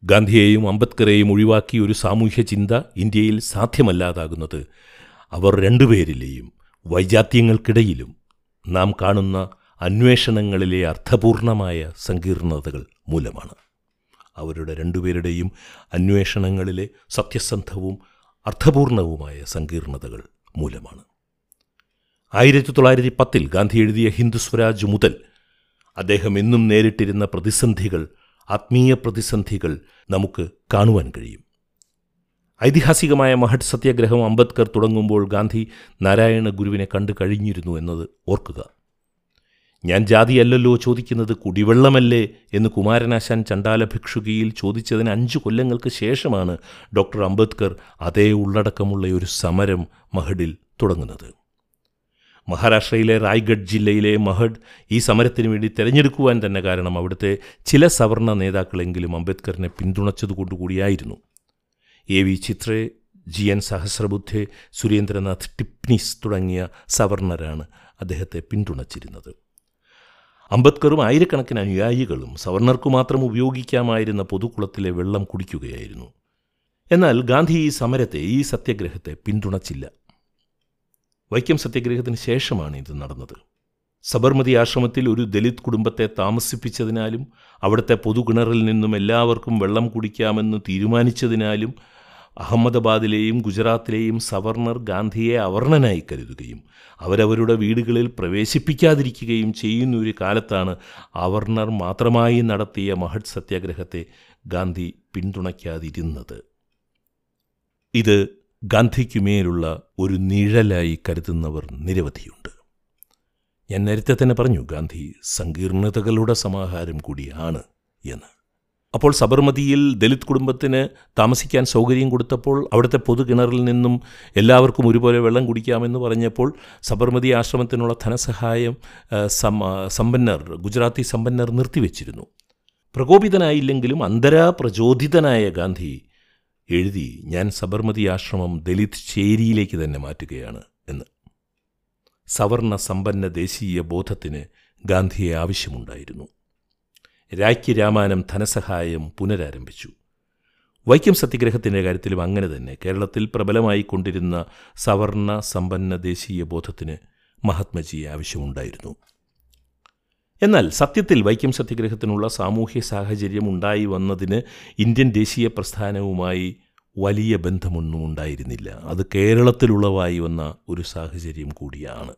ഗാന്ധിയെയും അംബേദ്കറെയും ഒഴിവാക്കി ഒരു സാമൂഹ്യ ചിന്ത ഇന്ത്യയിൽ സാധ്യമല്ലാതാകുന്നത് അവർ രണ്ടുപേരിലെയും വൈജാത്യങ്ങൾക്കിടയിലും നാം കാണുന്ന അന്വേഷണങ്ങളിലെ അർത്ഥപൂർണമായ സങ്കീർണതകൾ മൂലമാണ്. അവരുടെ രണ്ടുപേരുടെയും അന്വേഷണങ്ങളിലെ സത്യസന്ധവും അർത്ഥപൂർണവുമായ സങ്കീർണതകൾ മൂലമാണ്. ആയിരത്തി തൊള്ളായിരത്തി പത്തിൽ ഗാന്ധി എഴുതിയ ഹിന്ദു സ്വരാജ് മുതൽ അദ്ദേഹം എന്നും നേരിട്ടിരുന്ന പ്രതിസന്ധികൾ ആത്മീയ പ്രതിസന്ധികൾ നമുക്ക് കാണുവാൻ കഴിയും. ഐതിഹാസികമായ മഹഡ് സത്യാഗ്രഹം അംബേദ്കർ തുടങ്ങുമ്പോൾ ഗാന്ധി നാരായണ ഗുരുവിനെ കണ്ടു കഴിഞ്ഞിരുന്നു എന്നത് ഓർക്കുക. ഞാൻ ജാതിയല്ലല്ലോ ചോദിക്കുന്നത് കുടിവെള്ളമല്ലേ എന്ന് കുമാരനാശാൻ ചണ്ടാല ഭിക്ഷുകിയിൽ ചോദിച്ചതിന് അഞ്ചു കൊല്ലങ്ങൾക്ക് ശേഷമാണ് ഡോക്ടർ അംബേദ്കർ അതേ ഉള്ളടക്കമുള്ള ഒരു സമരം മഹഡിൽ തുടങ്ങുന്നത്. മഹാരാഷ്ട്രയിലെ റായ്ഗഡ് ജില്ലയിലെ മഹഡ് ഈ സമരത്തിന് വേണ്ടി തിരഞ്ഞെടുക്കുവാൻ തന്നെ കാരണം അവിടുത്തെ ചില സവർണ നേതാക്കളെങ്കിലും അംബേദ്കറിനെ പിന്തുണച്ചതുകൊണ്ടുകൂടിയായിരുന്നു. A V Chitre G N Sahasrabuddhe Surendranath Tipnis തുടങ്ങിയ സവർണരാണ് അദ്ദേഹത്തെ പിന്തുണച്ചിരുന്നത്. അംബേദ്കറും ആയിരക്കണക്കിന് അനുയായികളും സവർണർക്കു മാത്രം ഉപയോഗിക്കാമായിരുന്ന പൊതുക്കുളത്തിലെ വെള്ളം കുടിക്കുകയായിരുന്നു. എന്നാൽ ഗാന്ധി ഈ സമരത്തെ ഈ സത്യഗ്രഹത്തെ പിന്തുണച്ചില്ല. വൈക്കം സത്യഗ്രഹത്തിന് ശേഷമാണ് ഇത് നടന്നത്. സബർമതി ആശ്രമത്തിൽ ഒരു ദലിത് കുടുംബത്തെ താമസിപ്പിച്ചതിനാലും അവിടുത്തെ പൊതുകിണറിൽ നിന്നും എല്ലാവർക്കും വെള്ളം കുടിക്കാമെന്ന് തീരുമാനിച്ചതിനാലും അഹമ്മദാബാദിലെയും ഗുജറാത്തിലെയും സവർണർ ഗാന്ധിയെ അവർണനായി കരുതുകയും അവരവരുടെ വീടുകളിൽ പ്രവേശിപ്പിക്കാതിരിക്കുകയും ചെയ്യുന്ന ഒരു കാലത്താണ് അവർണർ മാത്രമായി നടത്തിയ മഹഡ് സത്യാഗ്രഹത്തെ ഗാന്ധി പിന്തുണയ്ക്കാതിരുന്നത്. ഇത് ഗാന്ധിക്കുമേലുള്ള ഒരു നിഴലായി കരുതുന്നവർ നിരവധിയുണ്ട്. ഞാൻ നേരത്തെ തന്നെ പറഞ്ഞു ഗാന്ധി സങ്കീർണതകളുടെ സമാഹാരം കൂടിയാണ് എന്ന്. അപ്പോൾ സബർമതിയിൽ ദലിത് കുടുംബത്തിന് താമസിക്കാൻ സൗകര്യം കൊടുത്തപ്പോൾ അവിടുത്തെ പൊതുകിണറിൽ നിന്നും എല്ലാവർക്കും ഒരുപോലെ വെള്ളം കുടിക്കാമെന്ന് പറഞ്ഞപ്പോൾ സബർമതി ആശ്രമത്തിനുള്ള ധനസഹായം സമ്പന്നർ ഗുജറാത്തി സമ്പന്നർ നിർത്തിവെച്ചിരുന്നു. പ്രകോപിതനായില്ലെങ്കിലും അന്തരാ പ്രചോദിതനായ ഗാന്ധി എഴുതി ഞാൻ സബർമതി ആശ്രമം ദലിത് ചേരിയിലേക്ക് തന്നെ മാറ്റുകയാണ് എന്ന്. സവർണ സമ്പന്ന ദേശീയ ബോധത്തിന് ഗാന്ധിയെ ആവശ്യമുണ്ടായിരുന്നു. രാഖ്യ രാമാനം ധനസഹായം പുനരാരംഭിച്ചു. വൈക്കം സത്യഗ്രഹത്തിന്റെ കാര്യത്തിലും അങ്ങനെ തന്നെ കേരളത്തിൽ പ്രബലമായി കൊണ്ടിരുന്ന സവർണ സമ്പന്ന ദേശീയ ബോധത്തിന് മഹാത്മജിയെ ആവശ്യമുണ്ടായിരുന്നു. എന്നാൽ സത്യത്തിൽ വൈക്കം സത്യഗ്രഹത്തിനുള്ള സാമൂഹ്യ സാഹചര്യം ഉണ്ടായി വന്നതിന് ഇന്ത്യൻ ദേശീയ പ്രസ്ഥാനവുമായി വലിയ ബന്ധമൊന്നും ഉണ്ടായിരുന്നില്ല. അത് കേരളത്തിലുളവായി വന്ന ഒരു സാഹചര്യം കൂടിയാണ്.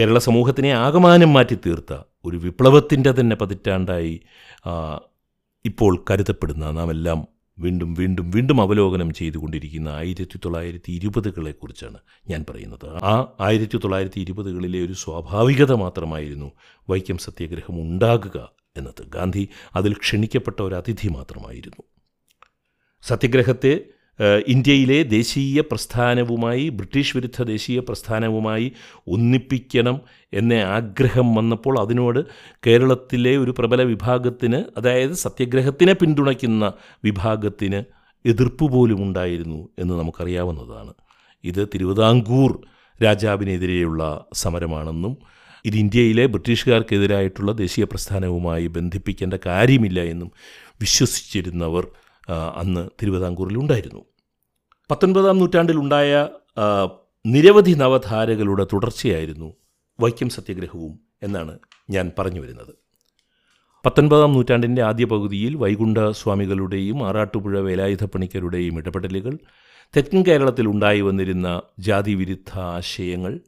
കേരള സമൂഹത്തിനെ ആകമാനം മാറ്റി തീർത്ത ഒരു വിപ്ലവത്തിന്റെ തന്നെ പതിറ്റാണ്ടായി ഇപ്പോൾ കരുതപ്പെടുന്ന നാം എല്ലാം വീണ്ടും വീണ്ടും വീണ്ടും അവലോകനം ചെയ്തുകൊണ്ടിരിക്കുന്ന ആയിരത്തി തൊള്ളായിരത്തി ഇരുപതുകളെക്കുറിച്ചാണ് ഞാൻ പറയുന്നത്. ആ ആയിരത്തി തൊള്ളായിരത്തി ഇരുപതുകളിലെ ഒരു സ്വാഭാവികത മാത്രമായിരുന്നു വൈക്കം സത്യാഗ്രഹം ഉണ്ടാകുക എന്നത്. ഗാന്ധി അതിൽ ക്ഷണിക്കപ്പെട്ട ഒരു അതിഥി മാത്രമായിരുന്നു. സത്യാഗ്രഹത്തെ ഇന്ത്യയിലെ ദേശീയ പ്രസ്ഥാനവുമായി ബ്രിട്ടീഷ് വിരുദ്ധ ദേശീയ പ്രസ്ഥാനവുമായി ഒന്നിപ്പിക്കണം എന്ന ആഗ്രഹം വന്നപ്പോൾ അതിനോട് കേരളത്തിലെ ഒരു പ്രബല വിഭാഗത്തിന് അതായത് സത്യഗ്രഹത്തിനെ പിന്തുണയ്ക്കുന്ന വിഭാഗത്തിന് എതിർപ്പ് പോലും ഉണ്ടായിരുന്നു എന്ന് നമുക്കറിയാവുന്നതാണ്. ഇത് തിരുവിതാംകൂർ രാജാവിനെതിരെയുള്ള സമരമാണെന്നും ഇത് ഇന്ത്യയിലെ ബ്രിട്ടീഷുകാർക്കെതിരായിട്ടുള്ള ദേശീയ പ്രസ്ഥാനവുമായി ബന്ധിപ്പിക്കേണ്ട കാര്യമില്ല എന്നും വിശ്വസിച്ചിരുന്നവർ അന്ന് തിരുവിതാംകൂറിലുണ്ടായിരുന്നു പത്തൊൻപതാം നൂറ്റാണ്ടിലുണ്ടായ നിരവധി നവധാരകളുടെ തുടർച്ചയായിരുന്നു വൈക്കം സത്യഗ്രഹവും എന്നാണ് ഞാൻ പറഞ്ഞു വരുന്നത്. പത്തൊൻപതാം നൂറ്റാണ്ടിന്റെ ആദ്യ പകുതിയിൽ വൈകുണ്ഠ സ്വാമികളുടെയും ആറാട്ടുപുഴ വേലായുധപ്പണിക്കരുടെയും ഇടപെടലുകൾ തെക്കൻ കേരളത്തിൽ ഉണ്ടായി വന്നിരുന്ന ജാതിവിരുദ്ധ ആശയങ്ങൾ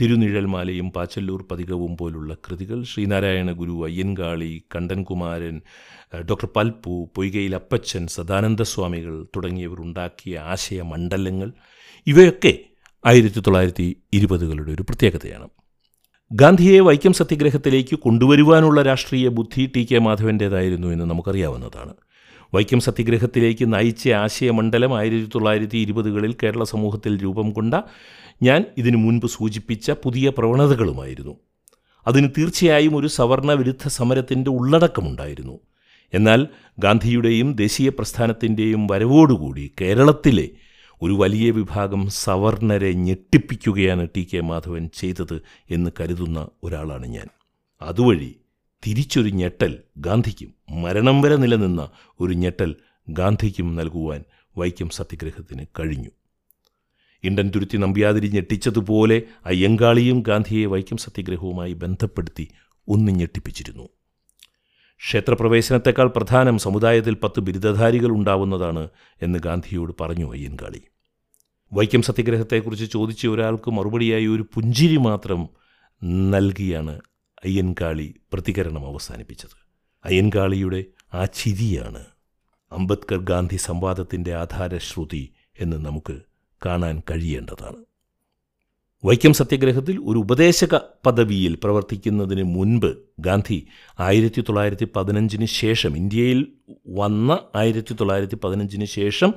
തിരുനിഴൽമാലയും പാച്ചല്ലൂർ പതികവും പോലുള്ള കൃതികൾ ശ്രീനാരായണ ഗുരു അയ്യൻകാളി കണ്ടൻകുമാരൻ ഡോക്ടർ പൽപ്പു പൊയ്കയിൽ അപ്പച്ചൻ സദാനന്ദസ്വാമികൾ തുടങ്ങിയവർ ഉണ്ടാക്കിയ ആശയമണ്ഡലങ്ങൾ ഇവയൊക്കെ ആയിരത്തി തൊള്ളായിരത്തി ഇരുപതുകളുടെ ഒരു പ്രത്യേകതയാണ്. ഗാന്ധിയെ വൈക്കം സത്യാഗ്രഹത്തിലേക്ക് കൊണ്ടുവരുവാനുള്ള രാഷ്ട്രീയ ബുദ്ധി ടി കെ മാധവന്റേതായിരുന്നു എന്ന് നമുക്കറിയാവുന്നതാണ്. വൈക്കം സത്യഗ്രഹത്തിലേക്ക് നയിച്ച ആശയമണ്ഡലം ആയിരത്തി തൊള്ളായിരത്തി ഇരുപതുകളിൽ കേരള സമൂഹത്തിൽ രൂപം കൊണ്ട ഞാൻ ഇതിനു മുൻപ് സൂചിപ്പിച്ച പുതിയ പ്രവണതകളുമായിരുന്നു. അതിന് തീർച്ചയായും ഒരു സവർണ വിരുദ്ധ സമരത്തിന്റെ ഉള്ളടക്കമുണ്ടായിരുന്നു. എന്നാൽ ഗാന്ധിയുടെയും ദേശീയ പ്രസ്ഥാനത്തിന്റെയും വരവോടുകൂടി കേരളത്തിലെ ഒരു വലിയ വിഭാഗം സവർണരെ ഞെട്ടിപ്പിക്കുകയാണ് ടി കെ മാധവൻ ചെയ്തത് എന്ന് കരുതുന്ന ഒരാളാണ് ഞാൻ. അതുവഴി തിരിച്ചൊരു ഞെട്ടൽ ഗാന്ധിക്കും മരണം വരെ നിലനിന്ന ഒരു ഞെട്ടൽ ഗാന്ധിക്കും നൽകുവാൻ വൈക്കം സത്യഗ്രഹത്തിന് കഴിഞ്ഞു. ഇണ്ടൻ തുരുത്തി നമ്പ്യാതിരി ഞെട്ടിച്ചതുപോലെ അയ്യങ്കാളിയും ഗാന്ധിയെ വൈക്കം സത്യഗ്രഹവുമായി ബന്ധപ്പെടുത്തി ഒന്ന് ഞെട്ടിപ്പിച്ചിരുന്നു. ക്ഷേത്രപ്രവേശനത്തെക്കാൾ പ്രധാനം സമുദായത്തിൽ പത്ത് ബിരുദധാരികൾ ഉണ്ടാവുന്നതാണ് എന്ന് ഗാന്ധിയോട് പറഞ്ഞു അയ്യൻകാളി വൈക്കം സത്യഗ്രഹത്തെക്കുറിച്ച് ചോദിച്ച ഒരാൾക്ക് മറുപടിയായി ഒരു പുഞ്ചിരി മാത്രം നൽകിയാണ് അയ്യൻകാളി പ്രതികരണം അവസാനിപ്പിച്ചത്. അയ്യൻകാളിയുടെ ആ ചിരിയാണ് അംബേദ്കർ ഗാന്ധി സംവാദത്തിന്റെ ആധാരശ്രുതി എന്ന് നമുക്ക് കാണാൻ കഴിയേണ്ടതാണ്. വൈക്കം സത്യാഗ്രഹത്തിൽ ഒരു ഉപദേശക പദവിയിൽ പ്രവർത്തിക്കുന്നതിന് മുൻപ് ഗാന്ധി ആയിരത്തി തൊള്ളായിരത്തി പതിനഞ്ചിന് ശേഷം ഇന്ത്യയിൽ വന്ന ആയിരത്തി തൊള്ളായിരത്തി പതിനഞ്ചിന് ശേഷം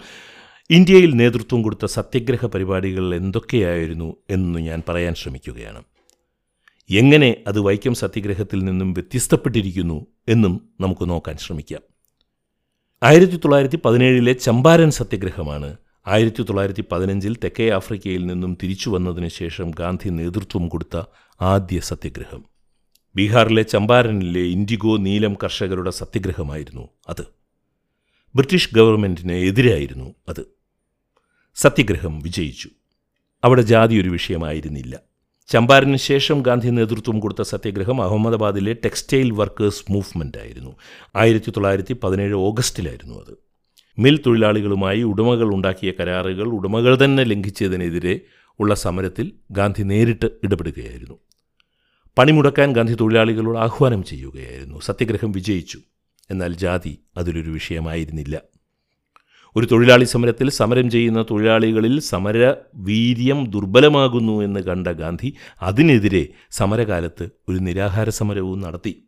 ഇന്ത്യയിൽ നേതൃത്വം കൊടുത്ത സത്യാഗ്രഹ പരിപാടികൾ എന്തൊക്കെയായിരുന്നു എന്ന് ഞാൻ പറയാൻ ശ്രമിക്കുകയാണ്. എങ്ങനെ അത് വൈക്കം സത്യഗ്രഹത്തിൽ നിന്നും വ്യത്യസ്തപ്പെട്ടിരിക്കുന്നു എന്നും നമുക്ക് നോക്കാൻ ശ്രമിക്കാം. ആയിരത്തി തൊള്ളായിരത്തി പതിനേഴിലെ ചമ്പാരൻ സത്യഗ്രഹമാണ് ആയിരത്തി തൊള്ളായിരത്തി പതിനഞ്ചിൽ തെക്കേ ആഫ്രിക്കയിൽ നിന്നും തിരിച്ചു വന്നതിന് ശേഷം ഗാന്ധി നേതൃത്വം കൊടുത്ത ആദ്യ സത്യഗ്രഹം. ബീഹാറിലെ ചമ്പാരനിലെ ഇൻഡിഗോ നീലം കർഷകരുടെ സത്യഗ്രഹമായിരുന്നു അത്. ബ്രിട്ടീഷ് ഗവൺമെന്റിന് എതിരായിരുന്നു അത്. സത്യഗ്രഹം വിജയിച്ചു. അവിടെ ജാതി ഒരു വിഷയമായിരുന്നില്ല. ചമ്പാരന് ശേഷം ഗാന്ധി നേതൃത്വം കൊടുത്ത സത്യാഗ്രഹം അഹമ്മദാബാദിലെ ടെക്സ്റ്റൈൽ വർക്കേഴ്സ് മൂവ്മെന്റ് ആയിരുന്നു. ആയിരത്തി തൊള്ളായിരത്തി പതിനേഴ് ഓഗസ്റ്റിലായിരുന്നു അത്. മിൽ തൊഴിലാളികളുമായി ഉടമകൾ ഉണ്ടാക്കിയ കരാറുകൾ ഉടമകൾ തന്നെ ലംഘിച്ചതിനെതിരെ ഉള്ള സമരത്തിൽ ഗാന്ധി നേരിട്ട് ഇടപെടുകയായിരുന്നു. പണിമുടക്കാൻ ഗാന്ധി തൊഴിലാളികളോട് ആഹ്വാനം ചെയ്യുകയായിരുന്നു. സത്യഗ്രഹം വിജയിച്ചു. എന്നാൽ ജാതി അതിലൊരു വിഷയമായിരുന്നില്ല. ഒരു തൊഴിലാളി സമരത്തിൽ സമരം ചെയ്യുന്ന തൊഴിലാളികളിൽ സമര വീര്യം ദുർബലമാകുന്നു എന്ന് കണ്ട ഗാന്ധി അതിനെതിരെ സമരകാലത്ത് ഒരു നിരാഹാര സമരവും നടത്തി.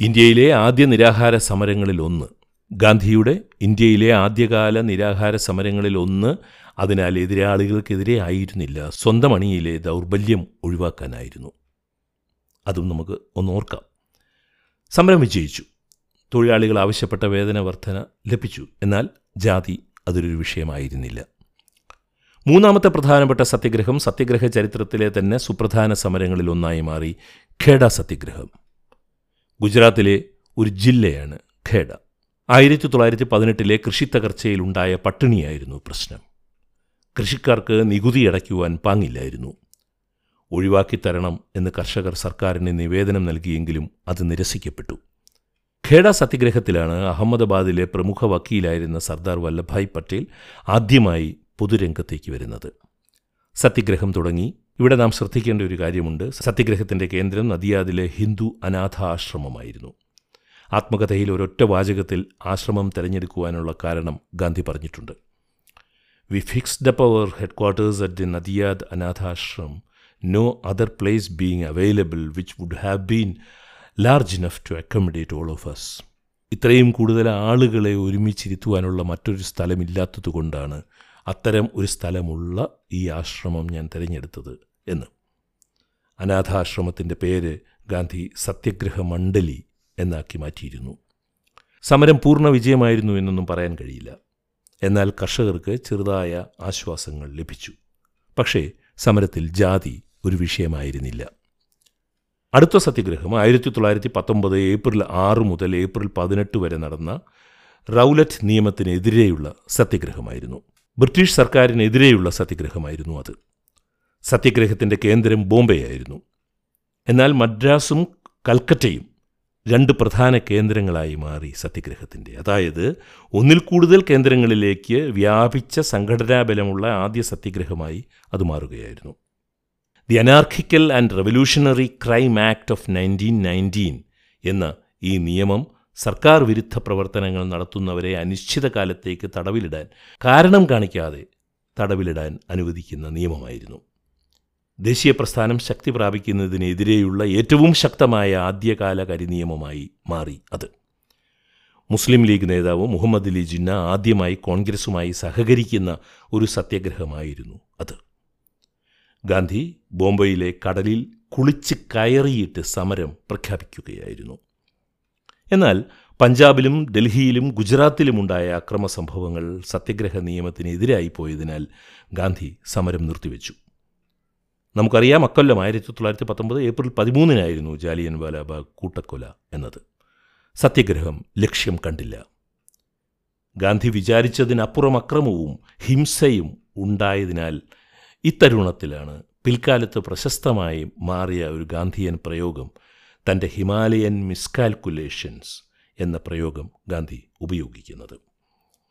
ഇന്ത്യയിലെ ആദ്യ നിരാഹാര സമരങ്ങളിൽ ഒന്ന്. ഗാന്ധിയുടെ ഇന്ത്യയിലെ ആദ്യകാല നിരാഹാര സമരങ്ങളിൽ ഒന്ന് അതിനാൽ എതിരാളികൾക്കെതിരെ ആയിരുന്നില്ല. സ്വന്തം അണിയിലെ ദൗർബല്യം ഒഴിവാക്കാനായിരുന്നു. അതും നമുക്ക് ഒന്നോർക്കാം സമരം വിജയിച്ചു. തൊഴിലാളികൾ ആവശ്യപ്പെട്ട വേതന വർധന ലഭിച്ചു. എന്നാൽ ജാതി അതൊരു വിഷയമായിരുന്നില്ല. മൂന്നാമത്തെ പ്രധാനപ്പെട്ട സത്യഗ്രഹം സത്യഗ്രഹ ചരിത്രത്തിലെ തന്നെ സുപ്രധാന സമരങ്ങളിൽ ഒന്നായി മാറി ഖേഡ സത്യഗ്രഹം. ഗുജറാത്തിലെ ഒരു ജില്ലയാണ് ഖേഡ. ആയിരത്തി തൊള്ളായിരത്തി പതിനെട്ടിലെ കൃഷി തകർച്ചയിലുണ്ടായ പട്ടിണിയായിരുന്നു പ്രശ്നം. കൃഷിക്കാർക്ക് നികുതി അടയ്ക്കുവാൻ പാങ്ങില്ലായിരുന്നു. ഒഴിവാക്കി തരണം എന്ന് കർഷകർ സർക്കാരിന് നിവേദനം നൽകിയെങ്കിലും അത് നിരസിക്കപ്പെട്ടു. ഖേഡ സത്യഗ്രഹത്തിലാണ് അഹമ്മദാബാദിലെ പ്രമുഖ വക്കീലായിരുന്ന സർദാർ വല്ലഭായ് പട്ടേൽ ആദ്യമായി പൊതുരംഗത്തേക്ക് വരുന്നത്. സത്യഗ്രഹം തുടങ്ങി. ഇവിടെ നാം ശ്രദ്ധിക്കേണ്ട ഒരു കാര്യമുണ്ട്. സത്യഗ്രഹത്തിന്റെ കേന്ദ്രം നദിയാദിലെ ഹിന്ദു അനാഥ ആശ്രമമായിരുന്നു ആത്മകഥയിൽ ഒരൊറ്റ വാചകത്തിൽ ആശ്രമം തിരഞ്ഞെടുക്കുവാനുള്ള കാരണം ഗാന്ധി പറഞ്ഞിട്ടുണ്ട്. We fixed up our headquarters at the Nadiad Anathashram no other place being available which would have been large enough to accommodate all of us ഇത്രയും കൂടുതൽ ആളുകളെ ഒരുമിച്ചിരുത്തുവാനുള്ള മറ്റൊരു സ്ഥലമില്ലാത്തതുകൊണ്ടാണ് അത്തരം ഒരു സ്ഥലമുള്ള ഈ ആശ്രമം ഞാൻ തിരഞ്ഞെടുത്തത് എന്ന്. അനാഥാശ്രമത്തിന്റെ പേര് ഗാന്ധി സത്യഗ്രഹ മണ്ഡലി എന്നാക്കി മാറ്റിയിരുന്നു. സമരം പൂർണ വിജയമായിരുന്നു എന്നൊന്നും പറയാൻ കഴിയില്ല. എന്നാൽ കർഷകർക്ക് ചെറുതായ ആശ്വാസങ്ങൾ ലഭിച്ചു. പക്ഷേ സമരത്തിൽ ജാതി ഒരു വിഷയമായിരുന്നില്ല. അടുത്ത സത്യഗ്രഹം ആയിരത്തി തൊള്ളായിരത്തി പത്തൊമ്പത് ഏപ്രിൽ ആറ് മുതൽ ഏപ്രിൽ പതിനെട്ട് വരെ നടന്ന റൗലറ്റ് നിയമത്തിനെതിരെയുള്ള സത്യഗ്രഹമായിരുന്നു. ബ്രിട്ടീഷ് സർക്കാരിനെതിരെയുള്ള സത്യഗ്രഹമായിരുന്നു അത്. സത്യഗ്രഹത്തിന്റെ കേന്ദ്രം ബോംബെ ആയിരുന്നു എന്നാൽ മദ്രാസും കൽക്കറ്റയും രണ്ട് പ്രധാന കേന്ദ്രങ്ങളായി മാറി സത്യഗ്രഹത്തിന്റെ അതായത് ഒന്നിൽ കൂടുതൽ കേന്ദ്രങ്ങളിലേക്ക് വ്യാപിച്ച സംഘടനാബലമുള്ള ആദ്യ സത്യഗ്രഹമായി അത് മാറുകയായിരുന്നു. The anarchical and revolutionary crime act of nineteen nineteen എന്ന ഈ നിയമം സർക്കാർ വിരുദ്ധ പ്രവർത്തനങ്ങൾ നടത്തുന്നവരെ അനിശ്ചിതകാലത്തേക്ക് തടവിലിടാൻ കാരണം കാണിക്കാതെ തടവിലിടാൻ അനുവദിക്കുന്ന നിയമമായിരുന്നു. ദേശീയ പ്രസ്ഥാനം ശക്തി പ്രാപിക്കുന്നതിനെതിരെയുള്ള ഏറ്റവും ശക്തമായ ആദ്യകാല കരിനിയമമായി മാറി അത്. മുസ്ലിം ലീഗ് നേതാവ് മുഹമ്മദ് അലി ജിന്ന ആദ്യമായി കോൺഗ്രസുമായി സഹകരിക്കുന്ന ഒരു സത്യഗ്രഹമായിരുന്നു അത്. ഗാന്ധി ബോംബെയിലെ കടലിൽ കുളിച്ച് കയറിയിട്ട് സമരം പ്രഖ്യാപിക്കുകയായിരുന്നു. എന്നാൽ പഞ്ചാബിലും ഡൽഹിയിലും ഗുജറാത്തിലുമുണ്ടായ അക്രമ സംഭവങ്ങൾ സത്യഗ്രഹ നിയമത്തിനെതിരായി പോയതിനാൽ ഗാന്ധി സമരം നിർത്തിവെച്ചു. നമുക്കറിയാം അക്കൊല്ലം ആയിരത്തി തൊള്ളായിരത്തി പത്തൊമ്പത് ഏപ്രിൽ പതിമൂന്നിനായിരുന്നു ജാലിയൻ വാലാബാഗ് കൂട്ടക്കൊല എന്നത്. സത്യഗ്രഹം ലക്ഷ്യം കണ്ടില്ല. ഗാന്ധി വിചാരിച്ചതിനപ്പുറം അക്രമവും ഹിംസയും ഉണ്ടായതിനാൽ ഇത്തരുണത്തിലാണ് പിൽക്കാലത്ത് പ്രശസ്തമായി മാറിയ ഒരു ഗാന്ധിയൻ പ്രയോഗം തന്റെ ഹിമാലയൻ മിസ്കാൽക്കുലേഷൻസ് എന്ന പ്രയോഗം ഗാന്ധി ഉപയോഗിക്കുന്നത്.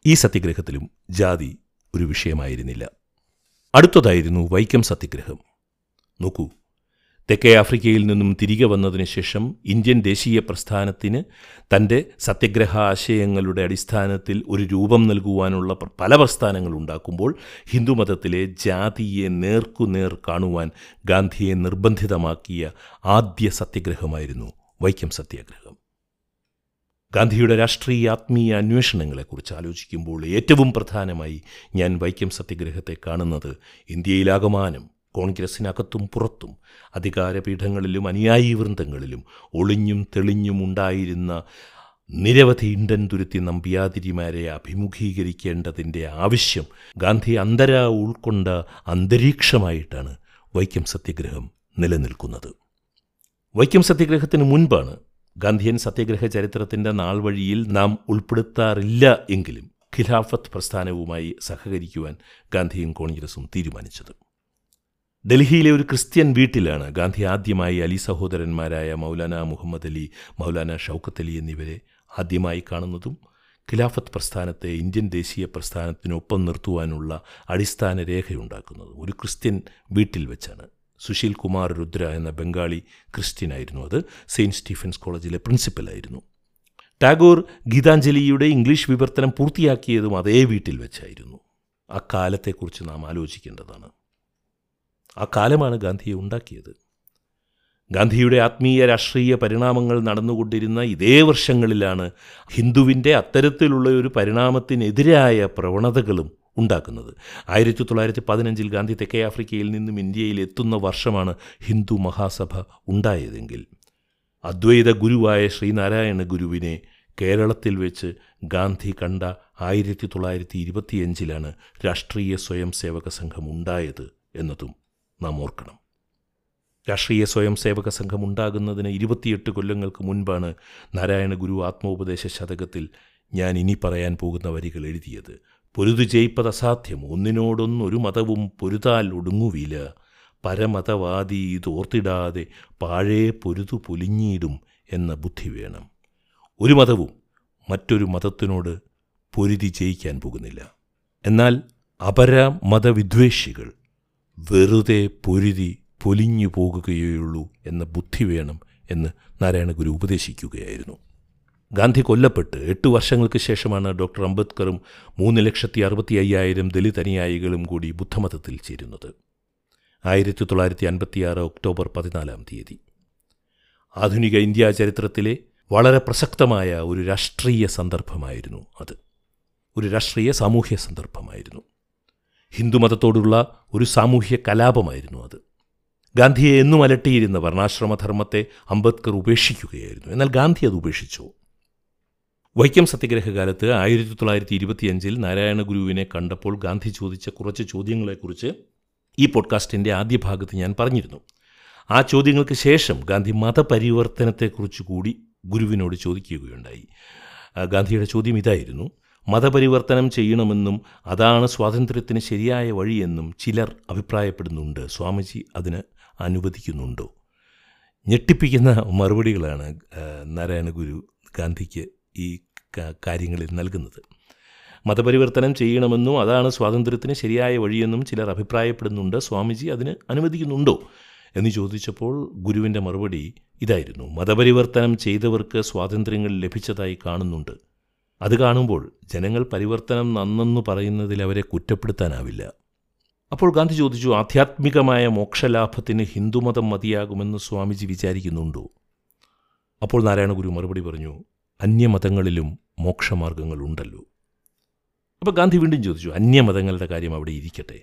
ഈ സത്യഗ്രഹത്തിലും ജാതി ഒരു വിഷയമായിരുന്നില്ല. അടുത്തതായിരുന്നു വൈക്കം സത്യഗ്രഹം. നോക്കൂ തെക്കേ ആഫ്രിക്കയിൽ നിന്നും തിരികെ വന്നതിന് ശേഷം ഇന്ത്യൻ ദേശീയ പ്രസ്ഥാനത്തിന് തന്റെ സത്യഗ്രഹ ആശയങ്ങളുടെ അടിസ്ഥാനത്തിൽ ഒരു രൂപം നൽകുവാനുള്ള പല പ്രസ്ഥാനങ്ങൾ ഉണ്ടാക്കുമ്പോൾ ഹിന്ദുമതത്തിലെ ജാതിയെ നേർക്കുനേർ കാണുവാൻ ഗാന്ധിയെ നിർബന്ധിതമാക്കിയ ആദ്യ സത്യഗ്രഹമായിരുന്നു വൈക്കം സത്യാഗ്രഹം. ഗാന്ധിയുടെ രാഷ്ട്രീയ ആത്മീയ അന്വേഷണങ്ങളെക്കുറിച്ച് ആലോചിക്കുമ്പോൾ ഏറ്റവും പ്രധാനമായി ഞാൻ വൈക്കം സത്യഗ്രഹത്തെ കാണുന്നത് ഇന്ത്യയിലാകമാനം കോൺഗ്രസിനകത്തും പുറത്തും അധികാരപീഠങ്ങളിലും അനുയായി വൃന്ദങ്ങളിലും ഒളിഞ്ഞും തെളിഞ്ഞും ഉണ്ടായിരുന്ന നിരവധി ഇന്ത്യൻ തുരുത്തി നമ്പ്യാതിരിമാരെ അഭിമുഖീകരിക്കേണ്ടതിന്റെ ആവശ്യം ഗാന്ധി അന്തര ഉൾക്കൊണ്ട അന്തരീക്ഷമായിട്ടാണ് വൈക്കം സത്യഗ്രഹം നിലനിൽക്കുന്നത്. വൈക്കം സത്യഗ്രഹത്തിന് മുൻപാണ് ഗാന്ധിയൻ സത്യഗ്രഹ ചരിത്രത്തിന്റെ നാൾ വഴിയിൽ നാം ഉൾപ്പെടുത്താറില്ല എങ്കിലും ഖിലാഫത്ത് പ്രസ്ഥാനവുമായി സഹകരിക്കുവാൻ ഗാന്ധിയും കോൺഗ്രസും തീരുമാനിച്ചത്. ഡൽഹിയിലെ ഒരു ക്രിസ്ത്യൻ വീട്ടിലാണ് ഗാന്ധി ആദ്യമായി അലി സഹോദരന്മാരായ മൗലാന മുഹമ്മദ് അലി മൗലാന ഷൗക്കത്ത് അലി എന്നിവരെ ആദ്യമായി കാണുന്നതും ഖിലാഫത്ത് പ്രസ്ഥാനത്തെ ഇന്ത്യൻ ദേശീയ പ്രസ്ഥാനത്തിനൊപ്പം നിർത്തുവാനുള്ള അടിസ്ഥാന രേഖയുണ്ടാക്കുന്നതും ഒരു ക്രിസ്ത്യൻ വീട്ടിൽ വെച്ചാണ്. സുശീൽ കുമാർ രുദ്ര എന്ന ബംഗാളി ക്രിസ്ത്യനായിരുന്നു അത്. സെയിന്റ് സ്റ്റീഫൻസ് കോളേജിലെ പ്രിൻസിപ്പലായിരുന്നു ടാഗോർ ഗീതാഞ്ജലിയുടെ ഇംഗ്ലീഷ് വിവർത്തനം പൂർത്തിയാക്കിയതും അതേ വീട്ടിൽ വെച്ചായിരുന്നു. അക്കാലത്തെക്കുറിച്ച് കാലത്തെക്കുറിച്ച് നാം ആലോചിക്കേണ്ടതാണ്. ആ കാലമാണ് ഗാന്ധിയെ ഉണ്ടാക്കിയത്. ഗാന്ധിയുടെ ആത്മീയ രാഷ്ട്രീയ പരിണാമങ്ങൾ നടന്നുകൊണ്ടിരുന്ന ഇതേ വർഷങ്ങളിലാണ് ഹിന്ദുവിന്റെ അത്തരത്തിലുള്ള ഒരു പരിണാമത്തിനെതിരായ പ്രവണതകളും ഉണ്ടാക്കുന്നത്. ആയിരത്തി തൊള്ളായിരത്തി പതിനഞ്ചിൽ ഗാന്ധി തെക്കേ ആഫ്രിക്കയിൽ നിന്നും ഇന്ത്യയിൽ എത്തുന്ന വർഷമാണ് ഹിന്ദു മഹാസഭ ഉണ്ടായതെങ്കിൽ. അദ്വൈത ഗുരുവായ ശ്രീനാരായണ ഗുരുവിനെ കേരളത്തിൽ വെച്ച് ഗാന്ധി കണ്ട ആയിരത്തി തൊള്ളായിരത്തി ഇരുപത്തിയഞ്ചിലാണ് രാഷ്ട്രീയ സ്വയം സേവക സംഘം ഉണ്ടായത് എന്നതും. നാം ഓർക്കണം. രാഷ്ട്രീയ സ്വയം സേവക സംഘം ഉണ്ടാകുന്നതിന് ഇരുപത്തിയെട്ട് കൊല്ലങ്ങൾക്ക് മുൻപാണ് നാരായണ ഗുരു ആത്മോപദേശ ശതകത്തിൽ ഞാൻ ഇനി പറയാൻ പോകുന്ന വരികൾ എഴുതിയത്. പൊരുതു ജയിപ്പത് അസാധ്യം. ഒന്നിനോടൊന്നൊരു മതവും പൊരുതാൽ ഒടുങ്ങുവില. പരമതവാദി ഇതോർത്തിടാതെ പാഴേ പൊരുതു പൊലിഞ്ഞിടും എന്ന ബുദ്ധി വേണം. ഒരു മതവും മറ്റൊരു മതത്തിനോട് പൊരുതി ജയിക്കാൻ പോകുന്നില്ല. എന്നാൽ അപര മതവിദ്വേഷികൾ വെറുതെ പൊരുതി പൊലിഞ്ഞു പോകുകയുള്ളൂ എന്ന ബുദ്ധി വേണം എന്ന് നാരായണഗുരു ഉപദേശിക്കുകയായിരുന്നു. ഗാന്ധി കൊല്ലപ്പെട്ട് എട്ട് വർഷങ്ങൾക്ക് ശേഷമാണ് ഡോക്ടർ അംബേദ്കറും മൂന്ന് ലക്ഷത്തി അറുപത്തി അയ്യായിരം ദലിത് അനുയായികളും കൂടി ബുദ്ധമതത്തിൽ ചേരുന്നത്. ആയിരത്തി തൊള്ളായിരത്തി അൻപത്തിയാറ് ഒക്ടോബർ പതിനാലാം തീയതി. ആധുനിക ഇന്ത്യാ ചരിത്രത്തിലെ വളരെ പ്രസക്തമായ ഒരു രാഷ്ട്രീയ സന്ദർഭമായിരുന്നു അത്. ഒരു രാഷ്ട്രീയ സാമൂഹ്യ സന്ദർഭമായിരുന്നു. ഹിന്ദുമതത്തോടുള്ള ഒരു സാമൂഹ്യ കലാപമായിരുന്നു അത്. ഗാന്ധിയെ എന്നും അലട്ടിയിരുന്ന വർണാശ്രമധർമ്മത്തെ അംബേദ്കർ ഉപേക്ഷിക്കുകയായിരുന്നു. എന്നാൽ ഗാന്ധി അത് ഉപേക്ഷിച്ചു. വൈക്കം സത്യഗ്രഹകാലത്ത് ആയിരത്തി തൊള്ളായിരത്തി ഇരുപത്തിയഞ്ചിൽ നാരായണ ഗുരുവിനെ കണ്ടപ്പോൾ ഗാന്ധി ചോദിച്ച കുറച്ച് ചോദ്യങ്ങളെക്കുറിച്ച് ഈ പോഡ്കാസ്റ്റിന്റെ ആദ്യ ഭാഗത്ത് ഞാൻ പറഞ്ഞിരുന്നു. ആ ചോദ്യങ്ങൾക്ക് ശേഷം ഗാന്ധി മതപരിവർത്തനത്തെക്കുറിച്ച് കൂടി ഗുരുവിനോട് ചോദിക്കുകയുണ്ടായി. ഗാന്ധിയുടെ ചോദ്യം ഇതായിരുന്നു. മതപരിവർത്തനം ചെയ്യണമെന്നും അതാണ് സ്വാതന്ത്ര്യത്തിന് ശരിയായ വഴിയെന്നും ചിലർ അഭിപ്രായപ്പെടുന്നുണ്ട്. സ്വാമിജി അതിന് അനുവദിക്കുന്നുണ്ടോ? ഞെട്ടിപ്പിക്കുന്ന മറുപടികളാണ് നാരായണഗുരു നാരായണ ഗുരു ഗാന്ധിക്ക് ഈ കാര്യങ്ങളിൽ നൽകുന്നത്. മതപരിവർത്തനം ചെയ്യണമെന്നും അതാണ് സ്വാതന്ത്ര്യത്തിന് ശരിയായ വഴിയെന്നും ചിലർ അഭിപ്രായപ്പെടുന്നുണ്ട്. സ്വാമിജി അതിന് അനുവദിക്കുന്നുണ്ടോ? എന്ന് ചോദിച്ചപ്പോൾ ഗുരുവിന്റെ മറുപടി ഇതായിരുന്നു. മതപരിവർത്തനം ചെയ്തവർക്ക് സ്വാതന്ത്ര്യങ്ങൾ ലഭിച്ചതായി കാണുന്നുണ്ട്. അത് കാണുമ്പോൾ ജനങ്ങൾ പരിവർത്തനം നന്നെന്ന് പറയുന്നതിൽ അവരെ കുറ്റപ്പെടുത്താനാവില്ല. അപ്പോൾ ഗാന്ധി ചോദിച്ചു ആധ്യാത്മികമായ മോക്ഷലാഭത്തിന് ഹിന്ദുമതം മതിയാകുമെന്ന് സ്വാമിജി വിചാരിക്കുന്നുണ്ടോ? അപ്പോൾ നാരായണഗുരു മറുപടി പറഞ്ഞു അന്യമതങ്ങളിലും മോക്ഷമാർഗങ്ങളുണ്ടല്ലോ. അപ്പോൾ ഗാന്ധി വീണ്ടും ചോദിച്ചു അന്യമതങ്ങളുടെ കാര്യം അവിടെ ഇരിക്കട്ടെ.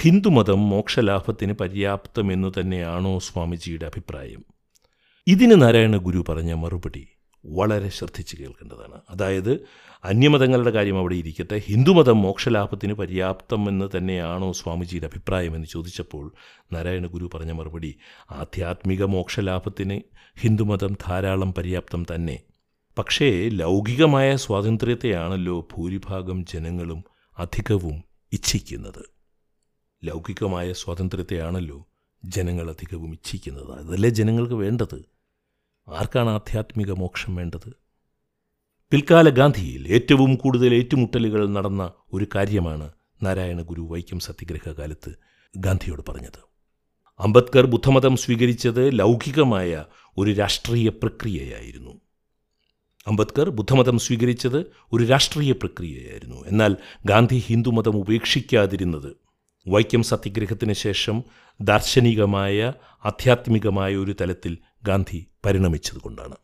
ഹിന്ദുമതം മോക്ഷലാഭത്തിന് പര്യാപ്തമെന്നു തന്നെയാണോ സ്വാമിജിയുടെ അഭിപ്രായം? ഇതിന് നാരായണഗുരു പറഞ്ഞ മറുപടി വളരെ ശ്രദ്ധിച്ച് കേൾക്കേണ്ടതാണ്. അതായത് അന്യമതങ്ങളുടെ കാര്യം അവിടെ ഇരിക്കട്ടെ. ഹിന്ദുമതം മോക്ഷലാഭത്തിന് പര്യാപ്തമെന്ന് തന്നെയാണോ സ്വാമിജിയുടെ അഭിപ്രായം എന്ന് ചോദിച്ചപ്പോൾ നാരായണ ഗുരു പറഞ്ഞ മറുപടി ആധ്യാത്മിക മോക്ഷലാഭത്തിന് ഹിന്ദുമതം ധാരാളം പര്യാപ്തം തന്നെ. പക്ഷേ ലൗകികമായ സ്വാതന്ത്ര്യത്തെയാണല്ലോ ഭൂരിഭാഗം ജനങ്ങളും അധികവും ഇച്ഛിക്കുന്നത്. ലൗകികമായ സ്വാതന്ത്ര്യത്തെയാണല്ലോ ജനങ്ങൾ അധികവും ഇച്ഛിക്കുന്നത് അതല്ലേ ജനങ്ങൾക്ക് വേണ്ടത്? ആർക്കാണ് ആധ്യാത്മിക മോക്ഷം വേണ്ടത്? പിൽക്കാല ഗാന്ധിയിൽ ഏറ്റവും കൂടുതൽ ഏറ്റുമുട്ടലുകൾ നടന്ന ഒരു കാര്യമാണ് നാരായണ ഗുരു വൈക്കം സത്യഗ്രഹ കാലത്ത് ഗാന്ധിയോട് പറഞ്ഞത്. അംബേദ്കർ ബുദ്ധമതം സ്വീകരിച്ചത് ലൗകികമായ ഒരു രാഷ്ട്രീയ പ്രക്രിയയായിരുന്നു. അംബേദ്കർ ബുദ്ധമതം സ്വീകരിച്ചത് ഒരു രാഷ്ട്രീയ പ്രക്രിയയായിരുന്നു. എന്നാൽ ഗാന്ധി ഹിന്ദുമതം ഉപേക്ഷിക്കാതിരുന്നത് വൈക്കം സത്യഗ്രഹത്തിന് ശേഷം ദാർശനികമായ ആധ്യാത്മികമായ ഒരു തലത്തിൽ ഗാന്ധി പരിണമിച്ചതുകൊണ്ടാണ്.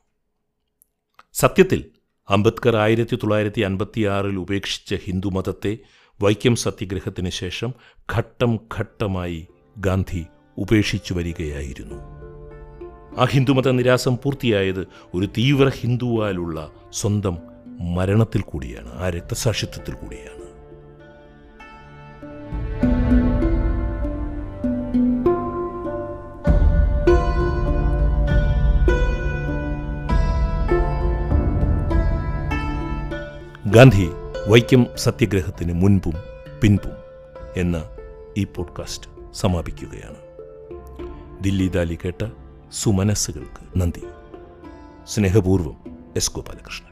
സത്യത്തിൽ അംബേദ്കർ ആയിരത്തി തൊള്ളായിരത്തി അൻപത്തിയാറിൽ ഉപേക്ഷിച്ച ഹിന്ദുമതത്തെ വൈക്കം സത്യഗ്രഹത്തിന് ശേഷം ഘട്ടം ഘട്ടമായി ഗാന്ധി ഉപേക്ഷിച്ചു വരികയായിരുന്നു. ആ ഹിന്ദുമത നിരാസം പൂർത്തിയായത് ഒരു തീവ്ര ഹിന്ദുവാലുള്ള സ്വന്തം മരണത്തിൽ കൂടിയാണ് ആ രക്തസാക്ഷിത്വത്തിൽ കൂടിയാണ്. ഗാന്ധി വൈക്കം സത്യഗ്രഹത്തിന് മുൻപും പിൻപും എന്ന ഈ പോഡ്കാസ്റ്റ് സമാപിക്കുകയാണ്. ദില്ലി ദാലി കേട്ട സുമനസ്സുകൾക്ക് നന്ദി. സ്നേഹപൂർവം എസ് ഗോപാലകൃഷ്ണൻ.